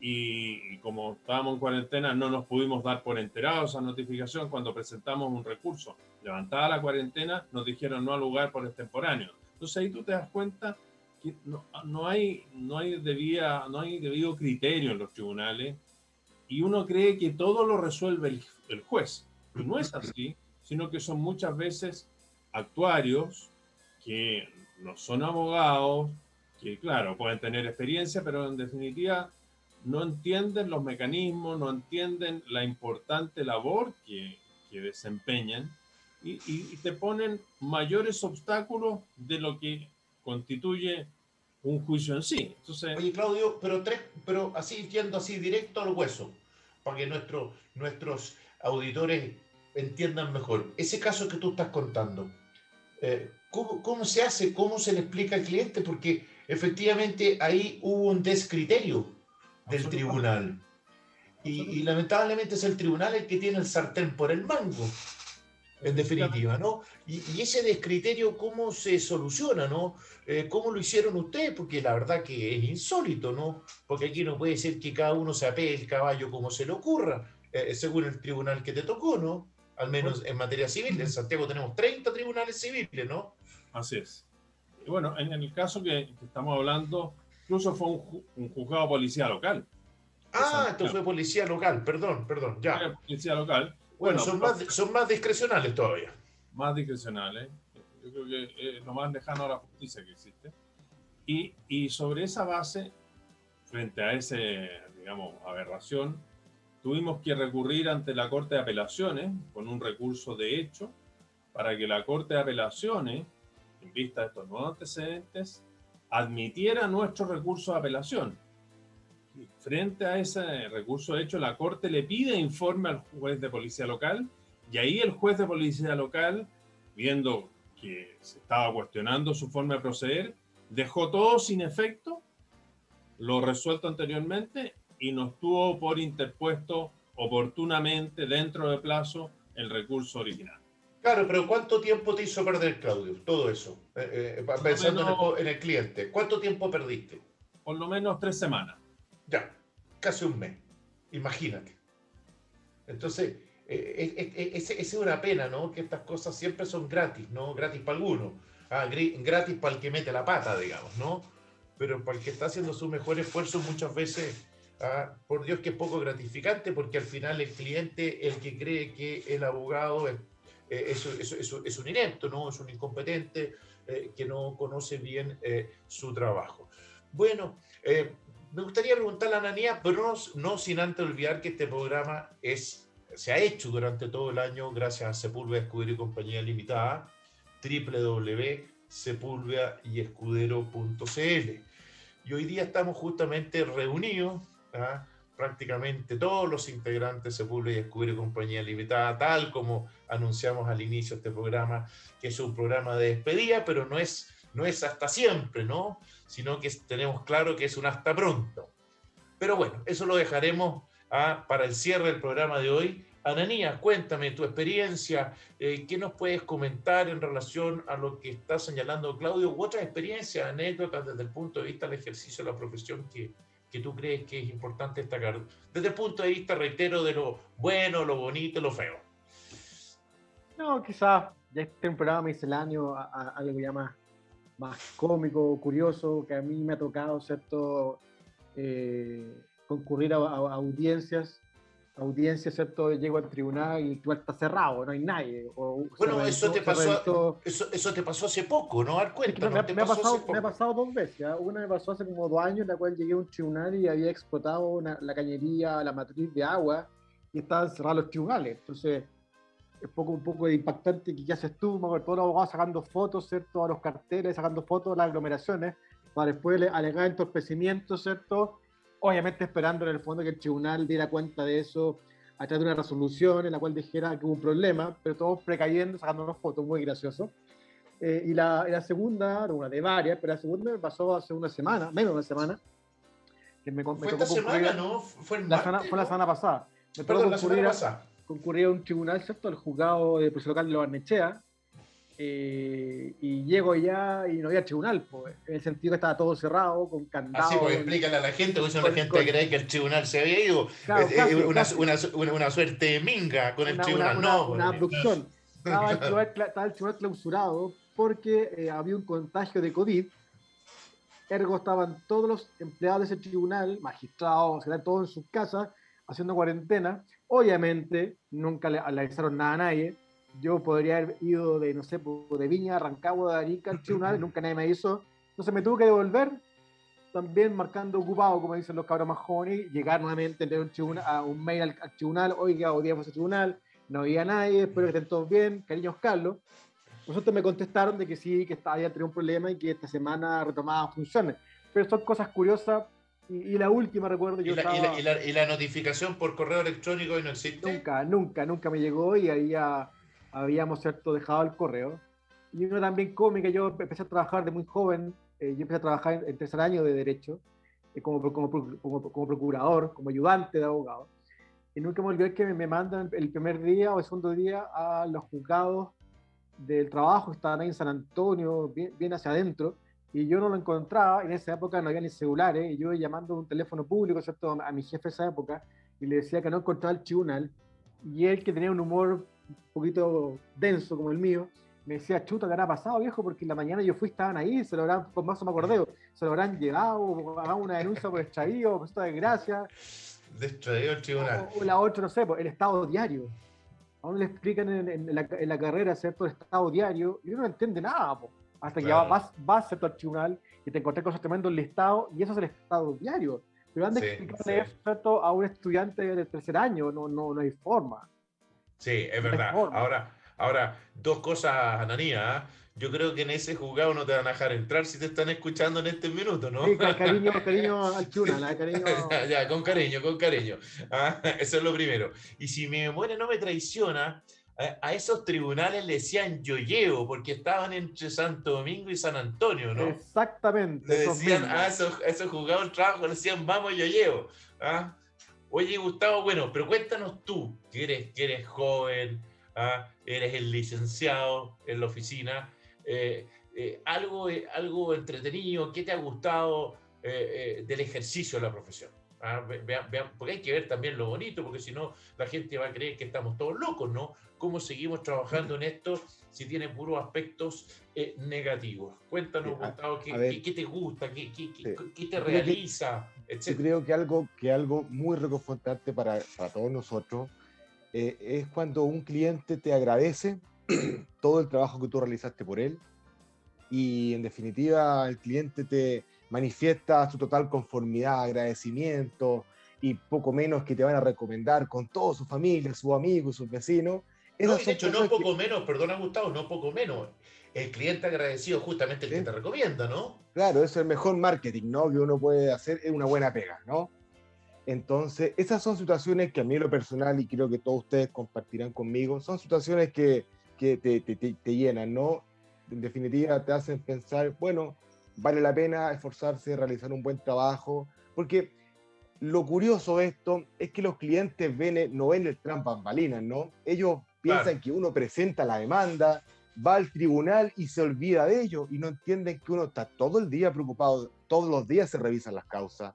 Speaker 5: y, como estábamos en cuarentena no nos pudimos dar por enterados esa notificación cuando presentamos un recurso. Levantada la cuarentena, nos dijeron no al lugar por extemporáneo. Entonces ahí tú te das cuenta que no, no hay, no, hay debía, no hay debido criterio en los tribunales y uno cree que todo lo resuelve el, el juez. Y no es así, sino que son muchas veces actuarios que no son abogados, que claro, pueden tener experiencia, pero en definitiva no entienden los mecanismos, no entienden la importante labor que, que desempeñan y, y, te ponen mayores obstáculos de lo que constituye un juicio en sí. Entonces,
Speaker 1: Oye, Claudio, pero, tres, pero así yendo así directo al hueso, para que nuestro, nuestros auditores entiendan mejor. Ese caso que tú estás contando, eh, ¿cómo, ¿cómo, se hace? ¿Cómo se le explica al cliente? Porque efectivamente ahí hubo un descriterio del tribunal. Y, y, lamentablemente es el tribunal el que tiene el sartén por el mango en definitiva, ¿no? Y, y, ese descriterio, ¿cómo se soluciona, ¿no? Eh, ¿Cómo lo hicieron ustedes? Porque la verdad que es insólito, ¿no? Porque aquí no puede ser que cada uno se apegue el caballo como se le ocurra, eh, según el tribunal que te tocó, ¿no? Al menos en materia civil. En Santiago tenemos 30 tribunales civiles, ¿no?
Speaker 5: Así es. Y bueno, en, el caso que, que, estamos hablando, incluso fue un, un juzgado policía local.
Speaker 1: Ah, esto fue policía local, perdón, perdón, ya.
Speaker 5: Policía local
Speaker 1: bueno, son, más, son más discrecionales todavía.
Speaker 5: Más discrecionales. Yo creo que es lo más lejano a la justicia que existe. Y, y sobre esa base, frente a ese, digamos, aberración, tuvimos que recurrir ante la Corte de Apelaciones con un recurso de hecho para que la Corte de Apelaciones, en vista de estos nuevos antecedentes, admitiera nuestro recurso de apelación frente a ese recurso hecho, la Corte le pide informe al juez de policía local y ahí el juez de policía local, viendo que se estaba cuestionando su forma de proceder, dejó todo sin efecto, lo resuelto anteriormente y nos tuvo por interpuesto oportunamente dentro de plazo el recurso original.
Speaker 1: Claro, pero ¿cuánto tiempo te hizo perder, Claudio? Todo eso, eh, eh, pensando menos, en, el, en el cliente. ¿Cuánto tiempo perdiste?
Speaker 5: Por lo menos tres semanas.
Speaker 1: Ya, casi un mes. Imagínate. Entonces, eh, es, una pena, ¿no? Que estas cosas siempre son gratis, ¿no? Gratis para algunos. Ah, gratis para el que mete la pata, digamos, ¿no? Pero para el que está haciendo su mejor esfuerzo muchas veces, ah, por Dios que es poco gratificante, porque al final el cliente, el que cree que el abogado es, eh, es, un inepto, ¿no? Es un incompetente eh, que no conoce bien su trabajo. Bueno, me gustaría preguntarle a Ananía, pero no, sin antes olvidar que este programa es, se ha hecho durante todo el año gracias a Sepúlveda Escudero y Compañía Limitada, www.sepulvedaescudero.cl. Y hoy día estamos justamente reunidos, ¿ah? Prácticamente todos los integrantes Sepúlveda y Escudero Compañía Limitada, tal como anunciamos al inicio de este programa, que es un programa de despedida, pero no es, no es hasta siempre, ¿no? sino que tenemos claro que es un hasta pronto. Pero bueno, eso lo dejaremos ah, para el cierre del programa de hoy. Ananías, cuéntame tu experiencia, eh, ¿qué nos puedes comentar en relación a lo que está señalando Claudio u otras experiencias, anécdotas desde el punto de vista del ejercicio de la profesión que, que tú crees que es importante destacar? Desde el punto de vista, reitero, de lo bueno, lo bonito, lo feo.
Speaker 2: No, quizás ya este un programa misceláneo, algo que llama más cómico, curioso, que a mí me ha tocado, ¿cierto? Eh, concurrir a, audiencias, audiencias, ¿cierto? Llego al tribunal y el tribunal está cerrado, no hay nadie.
Speaker 1: bueno, eso, te pasó, eso, eso, te pasó hace poco, ¿no? Dar cuenta,
Speaker 2: me, me, ha pasado, me, ha pasado, dos veces. ¿ah? Una me pasó hace como dos años, en la cual llegué a un tribunal y había explotado la cañería, la matriz de agua y estaban cerrados los tribunales. Entonces, es poco, un poco impactante que ya haces tú, todos los abogados sacando fotos, ¿cierto? A los carteles, sacando fotos de las aglomeraciones, para después alegar entorpecimiento, ¿cierto? Obviamente esperando en el fondo que el tribunal diera cuenta de eso a través de una resolución en la cual dijera que hubo un problema, pero todos precayendo, sacando unas fotos, muy gracioso. Eh, y, la, la, segunda, una de varias, pero la segunda me pasó hace una semana, menos de una semana.
Speaker 1: Que me, ¿Fue esta semana, ¿no?
Speaker 2: Fue, la, semana, fue la semana pasada.
Speaker 1: Me Perdón, la semana pasada
Speaker 2: concurría a un tribunal, ¿cierto? El juzgado de policía local de Lobarnechea, eh, y llego ya y no había tribunal, pues, en el sentido que estaba todo cerrado, con candados. Así,
Speaker 1: pues explícale a la gente, porque la gente cree que el tribunal se había ido. Eh, una, Una, una, suerte de minga con el tribunal. no,
Speaker 2: una, abducción. Estaba el, tribunal, clausurado porque eh, había un contagio de COVID. Ergo estaban todos los empleados de ese tribunal, magistrados, todos en sus casas, haciendo cuarentena Obviamente, nunca le, avisaron nada a nadie. Yo podría haber ido de, no sé, de Viña, Rancagua, de Arica al tribunal, nunca nadie me hizo. Entonces me tuve que devolver, también marcando ocupado, como dicen los cabros más jóvenes, llegar nuevamente a un, tribunal, a un mail al, tribunal, oiga, fue ese tribunal, no había nadie, espero que estén todos bien, cariños Carlos. Nosotros me contestaron de que sí, que había tenido un problema y que esta semana retomaban funciones. Pero son cosas curiosas. Y, la última, recuerdo, yo
Speaker 1: ¿Y la, y, la, notificación por correo electrónico no existe?
Speaker 2: Nunca, nunca, nunca me llegó y ya habíamos cierto dejado el correo. Y uno también cómica, yo empecé a trabajar de muy joven, eh, yo empecé a trabajar en, tercer año de Derecho, eh, como, como, como, como, procurador, como ayudante de abogado. Y nunca me olvidé que me, mandan el primer día o el segundo día a los juzgados del trabajo, estaban ahí en San Antonio, bien, hacia adentro, y yo no lo encontraba, en esa época no había ni celulares, y yo llamando a un teléfono público, ¿cierto? a mi jefe de esa época, y le decía que no encontraba el tribunal, y él que tenía un humor un poquito denso como el mío, me decía, chuta, ¿qué habrá pasado, viejo? Porque en la mañana yo fui, estaban ahí, se lo habrán, con más me acordé, se lo habrán llevado, hagan una denuncia por extravío, por esto de gracia
Speaker 1: Destruido el tribunal.
Speaker 2: O, la otra, no sé, el estado diario. Aún le explican en, la, carrera, ¿cierto? El estado diario, y uno no entiende nada, hasta que vas, vas al tribunal y te encontrás cosas tremendas en el estado, y eso es el estado diario. Pero han de explicarle eso a un estudiante de tercer año, no, no, no hay forma.
Speaker 1: Sí, es verdad. ahora, ahora, dos cosas, Ananía. ¿ah? yo creo que en ese juzgado no te van a dejar entrar si te están escuchando en este minuto, ¿no?
Speaker 2: Sí, con cariño, cariño al chuna, cariño.
Speaker 1: ya, con cariño, con cariño. Ah, eso es lo primero. Y si mi memoria no me traiciona, a, esos tribunales le decían yoyeo, porque estaban entre Santo Domingo y San Antonio, ¿no?
Speaker 2: Exactamente.
Speaker 1: Le decían a esos, esos juzgados del trabajo, le decían vamos yoyeo. ¿ah? Oye, Gustavo, bueno, pero cuéntanos tú, que eres, joven, ¿ah? eres el licenciado en la oficina eh, eh, algo, eh, algo entretenido, qué te ha gustado del ejercicio de la profesión. Ah, porque hay que ver también lo bonito, porque si no, la gente va a creer que estamos todos locos, ¿no? ¿Cómo seguimos trabajando en esto si tiene puros aspectos negativos? Cuéntanos, Gustavo, ¿qué, qué, te gusta, qué, qué te realiza?
Speaker 4: Yo creo que algo, que algo muy reconfortante para, para todos nosotros es cuando un cliente te agradece todo el trabajo que tú realizaste por él y en definitiva el cliente te manifiesta su total conformidad, agradecimiento y poco menos que te van a recomendar con toda su familia, sus amigos, sus vecinos.
Speaker 1: No, de hecho, no poco menos, perdona Gustavo, no poco menos. El cliente agradecido justamente el que te recomienda, ¿no?
Speaker 4: Claro, eso es el mejor marketing, ¿no? Que uno puede hacer, es una buena pega, ¿no? Entonces, esas son situaciones que a mí en lo personal, y creo que todos ustedes compartirán conmigo, son situaciones que, que te, te, te, llenan, ¿no? En definitiva, te hacen pensar, bueno, vale la pena esforzarse, realizar un buen trabajo, porque lo curioso de esto es que los clientes ven, no ven el trampa bambalinas, ¿no? Ellos piensan que uno presenta la demanda, va al tribunal y se olvida de ello y no entienden que uno está todo el día preocupado, todos los días se revisan las causas,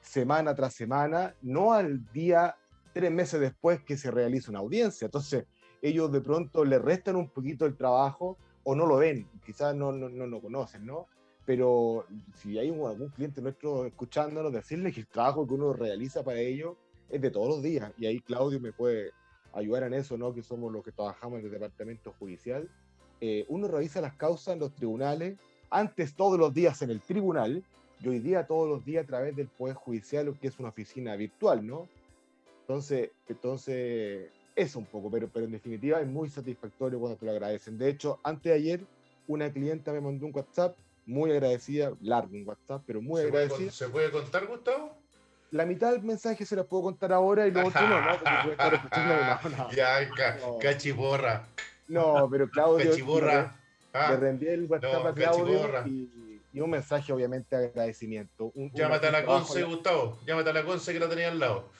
Speaker 4: semana tras semana, no al día tres meses después que se realiza una audiencia. Entonces, ellos de pronto le restan un poquito el trabajo o no lo ven, quizás no, no, no lo conocen, ¿no? Pero si hay algún cliente nuestro escuchándonos, decirle que el trabajo que uno realiza para ellos es de todos los días. Y ahí Claudio me puede ayudar en eso, ¿no? Que somos los que trabajamos en el departamento judicial. Eh, uno revisa las causas en los tribunales, antes todos los días en el tribunal, y hoy día todos los días a través del Poder Judicial, que es una oficina virtual, ¿no? Entonces, entonces eso un poco, pero, pero en definitiva es muy satisfactorio cuando te lo agradecen. De hecho, antes de ayer, una clienta me mandó un WhatsApp muy agradecida, largo un WhatsApp, pero muy agradecida.
Speaker 1: ¿Se puede contar, Gustavo?
Speaker 4: La mitad del mensaje se la puedo contar ahora y lo otro no, ¿no?
Speaker 1: Ya, cachiborra.
Speaker 4: No, pero Claudio. Cachiborra. Le, rendí el WhatsApp a Claudio y, y, un mensaje, obviamente, de agradecimiento.
Speaker 1: Llámate a la Conce, Gustavo. Llámate a la Conce que la tenía al lado.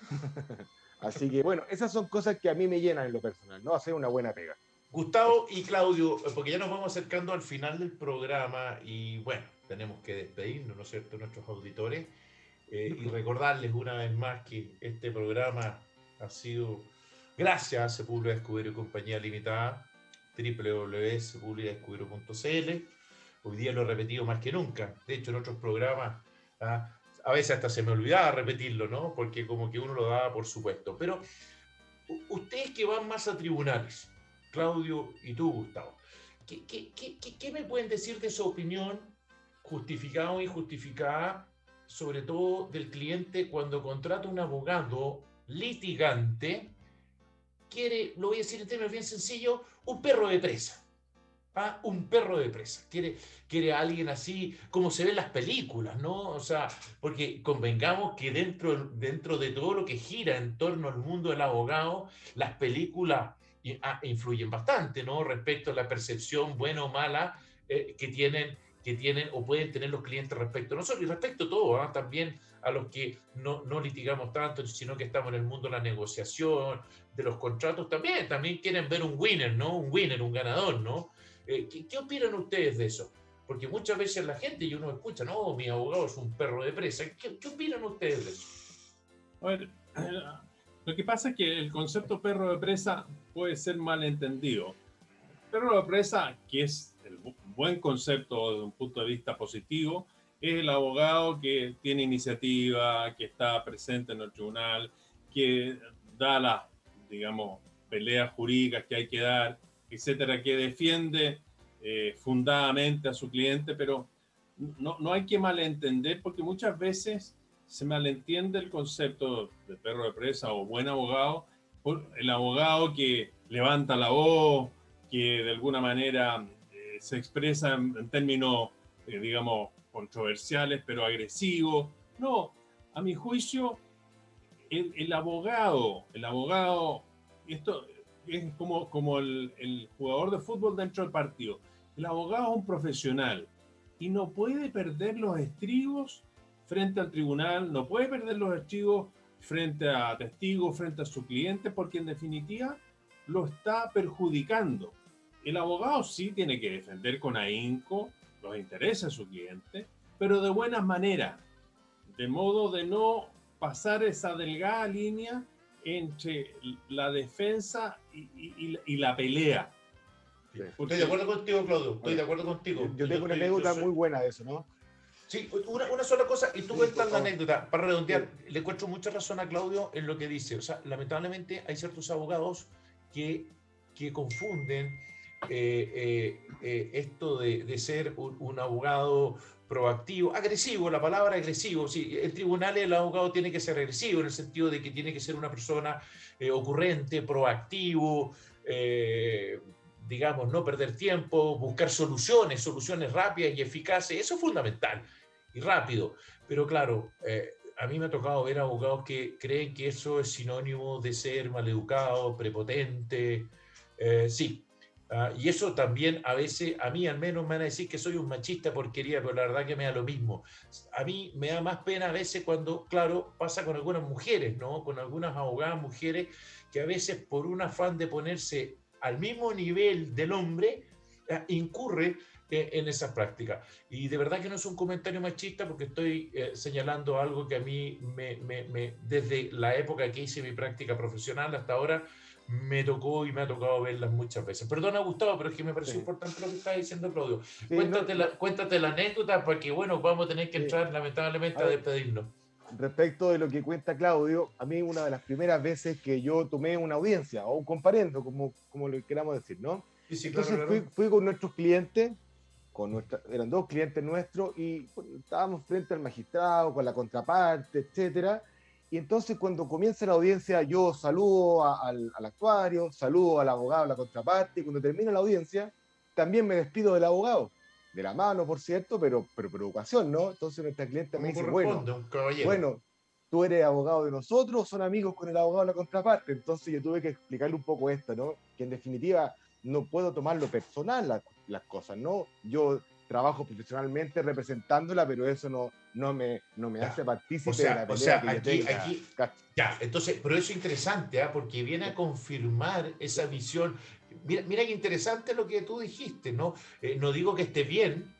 Speaker 4: Así que bueno, esas son cosas que a mí me llenan en lo personal, ¿no? Hacer una buena pega.
Speaker 1: Gustavo y Claudio, porque ya nos vamos acercando al final del programa y bueno, tenemos que despedirnos, ¿no es cierto?, nuestros auditores eh, y recordarles una vez más que este programa ha sido gracias a Sepulveda Escudero y Compañía Limitada, www.sepulvedascudero.cl. Hoy día lo he repetido más que nunca. De hecho, en otros programas ¿ah? a veces hasta se me olvidaba repetirlo, ¿no? Porque como que uno lo daba por supuesto. Pero ustedes que van más a tribunales, Claudio y tú, Gustavo, ¿qué, me pueden decir de su opinión, justificada o injustificada, sobre todo del cliente cuando contrata un abogado litigante quiere, lo voy a decir en términos bien sencillos, un perro de presa. ¿ah? Un perro de presa. Quiere, quiere a alguien así, como se ve en las películas, ¿no? O sea, porque convengamos que dentro, dentro de todo lo que gira en torno al mundo del abogado, las películas influyen bastante, ¿no? Respecto a la percepción buena o mala eh, que tienen que tienen o pueden tener los clientes respecto a nosotros y respecto a todo, ¿ah? también a los que no, no, litigamos tanto, sino que estamos en el mundo de la negociación, de los contratos, también, también quieren ver un winner, ¿no? Un winner, un ganador, ¿no? Eh, ¿qué, opinan ustedes de eso? Porque muchas veces la gente y uno escucha, no, mi abogado es un perro de presa. ¿Qué, qué opinan ustedes de eso?
Speaker 5: A ver, lo que pasa es que el concepto perro de presa puede ser mal entendido. Perro de presa, que es el buen concepto desde un punto de vista positivo, es el abogado que tiene iniciativa, que está presente en el tribunal, que da las, digamos, peleas jurídicas que hay que dar, etcétera, que defiende eh, fundadamente a su cliente, pero no, no hay que malentender porque muchas veces se malentiende el concepto de perro de presa o buen abogado el abogado que levanta la voz, que de alguna manera eh, se expresa en, términos, eh, digamos, controversiales, pero agresivos. No, a mi juicio, el, abogado, el abogado, esto es como, como el, jugador de fútbol dentro del partido. El abogado es un profesional y no puede perder los estribos frente al tribunal, no puede perder los estribos frente a testigos, frente a su cliente, porque en definitiva lo está perjudicando. El abogado sí tiene que defender con ahínco los intereses de su cliente, pero de buena manera, de modo de no pasar esa delgada línea entre la defensa y, la pelea.
Speaker 1: Estoy de acuerdo contigo, Claudio. Estoy de acuerdo contigo.
Speaker 4: Yo, tengo una anécdota muy buena de eso, ¿no?
Speaker 1: Sí, una, una sola cosa, y tú cuentas la anécdota, para redondear, le encuentro mucha razón a Claudio en lo que dice. O sea, lamentablemente hay ciertos abogados que, que confunden eh, eh, eh, esto de, de ser un, un, abogado proactivo, agresivo, la palabra agresivo, sí, el tribunal, el abogado tiene que ser agresivo en el sentido de que tiene que ser una persona eh, ocurrente, proactivo, digamos, no perder tiempo, buscar soluciones, soluciones rápidas y eficaces, eso es fundamental y rápido. Pero claro, eh, a mí me ha tocado ver abogados que creen que eso es sinónimo de ser maleducado, prepotente. sí, Ah, y eso también a veces, a mí al menos me van a decir que soy un machista porquería, pero la verdad que me da lo mismo. A mí me da más pena a veces cuando, claro, pasa con algunas mujeres, ¿no? Con algunas abogadas mujeres que a veces por un afán de ponerse al mismo nivel del hombre, ah, incurre eh, en esa práctica. Y de verdad que no es un comentario machista porque estoy eh, señalando algo que a mí me, me, desde la época que hice mi práctica profesional hasta ahora me tocó y me ha tocado verlas muchas veces. Perdona, Gustavo, pero es que me pareció importante lo que está diciendo Claudio. cuéntate, la, cuéntate la anécdota porque, bueno, vamos a tener que entrar lamentablemente a, despedirnos.
Speaker 4: Respecto de lo que cuenta Claudio, a mí una de las primeras veces que yo tomé una audiencia o un comparendo, como, como lo queramos decir, ¿no? Entonces Fui, con nuestros clientes, con nuestra, eran dos clientes nuestros y estábamos frente al magistrado, con la contraparte, etcétera y entonces cuando comienza la audiencia, yo saludo al, actuario, saludo al abogado, a la contraparte, y cuando termina la audiencia, también me despido del abogado. De la mano, por cierto, pero, pero por educación, ¿no? Entonces nuestra cliente me dice, bueno, bueno, tú eres abogado de nosotros, son amigos con el abogado de la contraparte. Entonces yo tuve que explicarle un poco esto, ¿no? Que en definitiva no puedo tomarlo personal las, cosas, ¿no? Yo trabajo profesionalmente representándola, pero eso no, no me, no me hace partícipe de la pelea
Speaker 1: o sea, aquí, aquí, ya, entonces, pero eso es interesante, ¿eh? porque viene a confirmar esa visión. Mira, mira qué interesante lo que tú dijiste, ¿no? Eh, no digo que esté bien,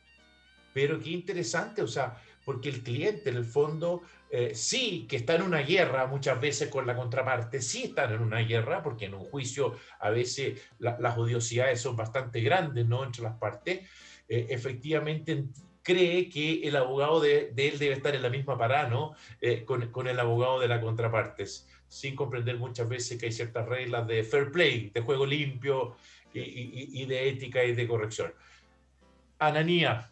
Speaker 1: pero qué interesante, o sea, porque el cliente en el fondo eh, sí que está en una guerra muchas veces con la contraparte, sí están en una guerra, porque en un juicio a veces las odiosidades son bastante grandes, ¿no? Entre las partes, eh, efectivamente cree que el abogado de, él debe estar en la misma parada, ¿no? Eh, con, el abogado de la contraparte, sin comprender muchas veces que hay ciertas reglas de fair play, de juego limpio y, de ética y de corrección. Ananía,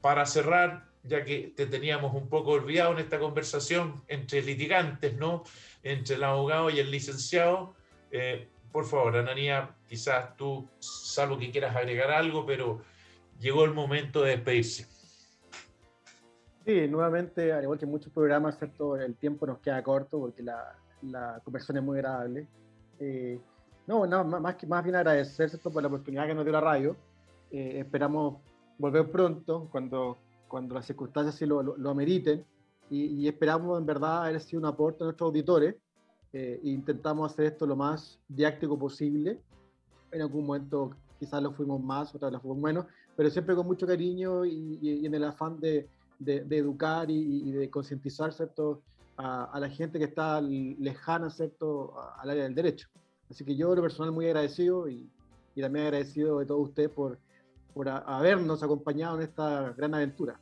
Speaker 1: para cerrar, ya que te teníamos un poco olvidado en esta conversación entre litigantes, ¿no? Entre el abogado y el licenciado, eh, por favor, Ananía, quizás tú, salvo que quieras agregar algo, pero llegó el momento de despedirse.
Speaker 2: Sí, nuevamente, al igual que muchos programas, ¿cierto? el tiempo nos queda corto porque la, la conversación es muy agradable. Eh, no, no, más, más bien agradecer por la oportunidad que nos dio la radio. Eh, esperamos volver pronto cuando, cuando las circunstancias sí lo, lo, ameriten y, esperamos en verdad haber sido un aporte a nuestros auditores. Eh, e intentamos hacer esto lo más didáctico posible. En algún momento quizás lo fuimos más, otra vez lo fuimos menos, pero siempre con mucho cariño y, en el afán de, de, educar y, de concientizar A, a, la gente que está lejana ¿cierto? al área del derecho. Así que yo, lo personal, muy agradecido y, y también agradecido de todos ustedes por, por habernos acompañado en esta gran aventura.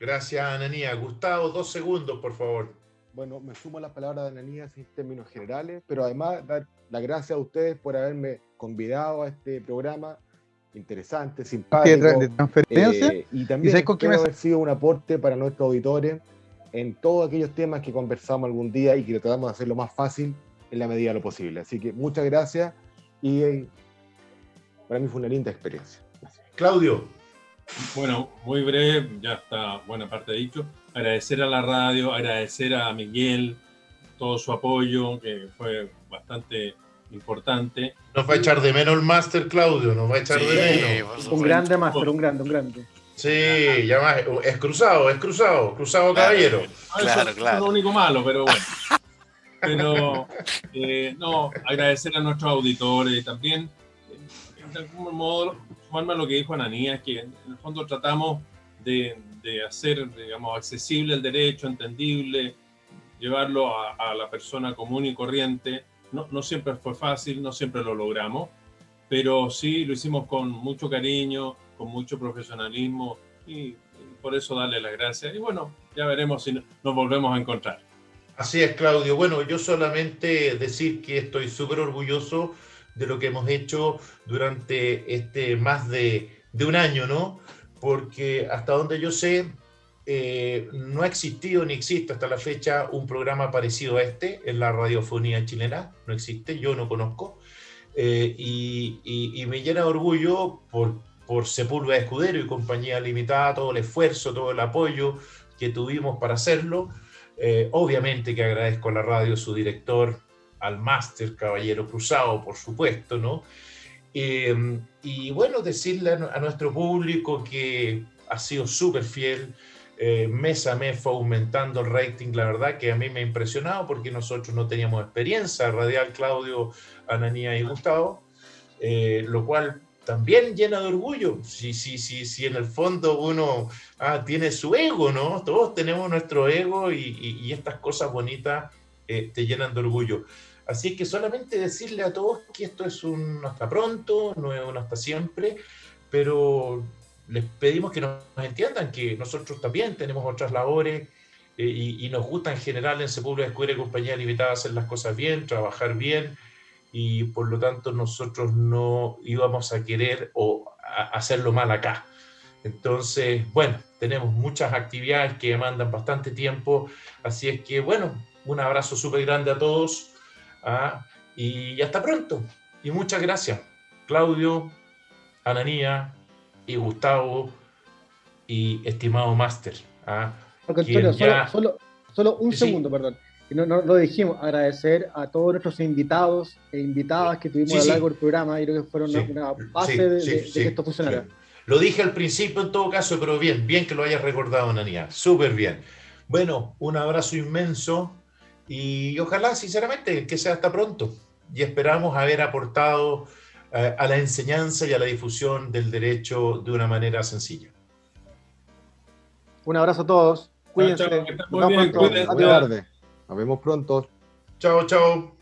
Speaker 1: Gracias, Ananía. Gustavo, dos segundos, por favor.
Speaker 4: Bueno, me sumo a las palabras de Ananía en términos generales, pero además dar las gracias a ustedes por haberme convidado a este programa interesante, simpático.
Speaker 2: De transferencia.
Speaker 4: Eh, y también con quién haber sido un aporte para nuestros auditores en todos aquellos temas que conversamos algún día y que tratamos de hacerlo más fácil en la medida de lo posible. Así que muchas gracias y eh, para mí fue una linda experiencia.
Speaker 1: Claudio.
Speaker 5: Bueno, muy breve, ya está buena parte dicho. Agradecer a la radio, agradecer a Miguel todo su apoyo, que fue bastante importante.
Speaker 1: Nos va a echar de menos el máster, Claudio, nos va a echar de
Speaker 2: menos. Un grande máster, un grande, un grande.
Speaker 1: Sí, ya más, es cruzado, es cruzado, cruzado caballero.
Speaker 5: Claro, claro. Es lo único malo, pero bueno. Pero, eh, no, agradecer a nuestros auditores también, de algún modo, sumarme a lo que dijo Ananías, que en el fondo tratamos de, de hacer, digamos, accesible el derecho, entendible, llevarlo a, a, la persona común y corriente. No, no siempre fue fácil, no siempre lo logramos, pero sí lo hicimos con mucho cariño, con mucho profesionalismo y, y por eso darle las gracias. Y bueno, ya veremos si nos volvemos a encontrar.
Speaker 1: Así es, Claudio. Bueno, yo solamente decir que estoy súper orgulloso de lo que hemos hecho durante este más de, un año, ¿no? Porque hasta donde yo sé, eh, no ha existido ni existe hasta la fecha un programa parecido a este en la radiofonía chilena. No existe, yo no conozco. Eh, y, me llena de orgullo por, por Sepúlveda Escudero y Compañía Limitada, todo el esfuerzo, todo el apoyo que tuvimos para hacerlo. Eh, obviamente que agradezco a la radio, su director, al máster Caballero Cruzado, por supuesto, ¿no? Em, y bueno, decirle a, nuestro público que ha sido súper fiel, eh, mes a mes fue aumentando el rating, la verdad que a mí me ha impresionado porque nosotros no teníamos experiencia radial, Claudio, Ananía y Gustavo, eh, lo cual también llena de orgullo. Si, si, si, si en el fondo uno ah, tiene su ego, ¿no? Todos tenemos nuestro ego y, y, estas cosas bonitas eh, te llenan de orgullo. Así que solamente decirle a todos que esto es un hasta pronto, no es un hasta siempre, pero les pedimos que nos entiendan que nosotros también tenemos otras labores eh, y, y, nos gusta en general en Sepúlveda Escuela y Compañía Limitada hacer las cosas bien, trabajar bien y por lo tanto nosotros no íbamos a querer o hacerlo mal acá. Entonces, bueno, tenemos muchas actividades que demandan bastante tiempo, así es que, bueno, un abrazo súper grande a todos ¿ah? y hasta pronto. Y muchas gracias, Claudio, Ananía y Gustavo y estimado Máster. ¿ah?
Speaker 2: solo, solo, un segundo, perdón no, no, lo dijimos, agradecer a todos nuestros invitados e invitadas que tuvimos a lo largo del programa, y creo que fueron una, base de, que esto funcionara.
Speaker 1: Lo dije al principio en todo caso, pero bien, bien que lo hayas recordado, Nania, súper bien. Bueno, un abrazo inmenso y ojalá, sinceramente, que sea hasta pronto. Y esperamos haber aportado eh, a la enseñanza y a la difusión del derecho de una manera sencilla.
Speaker 2: Un abrazo a todos. Cuídense.
Speaker 4: Nos vemos pronto. Nos vemos pronto.
Speaker 1: Chao, chao.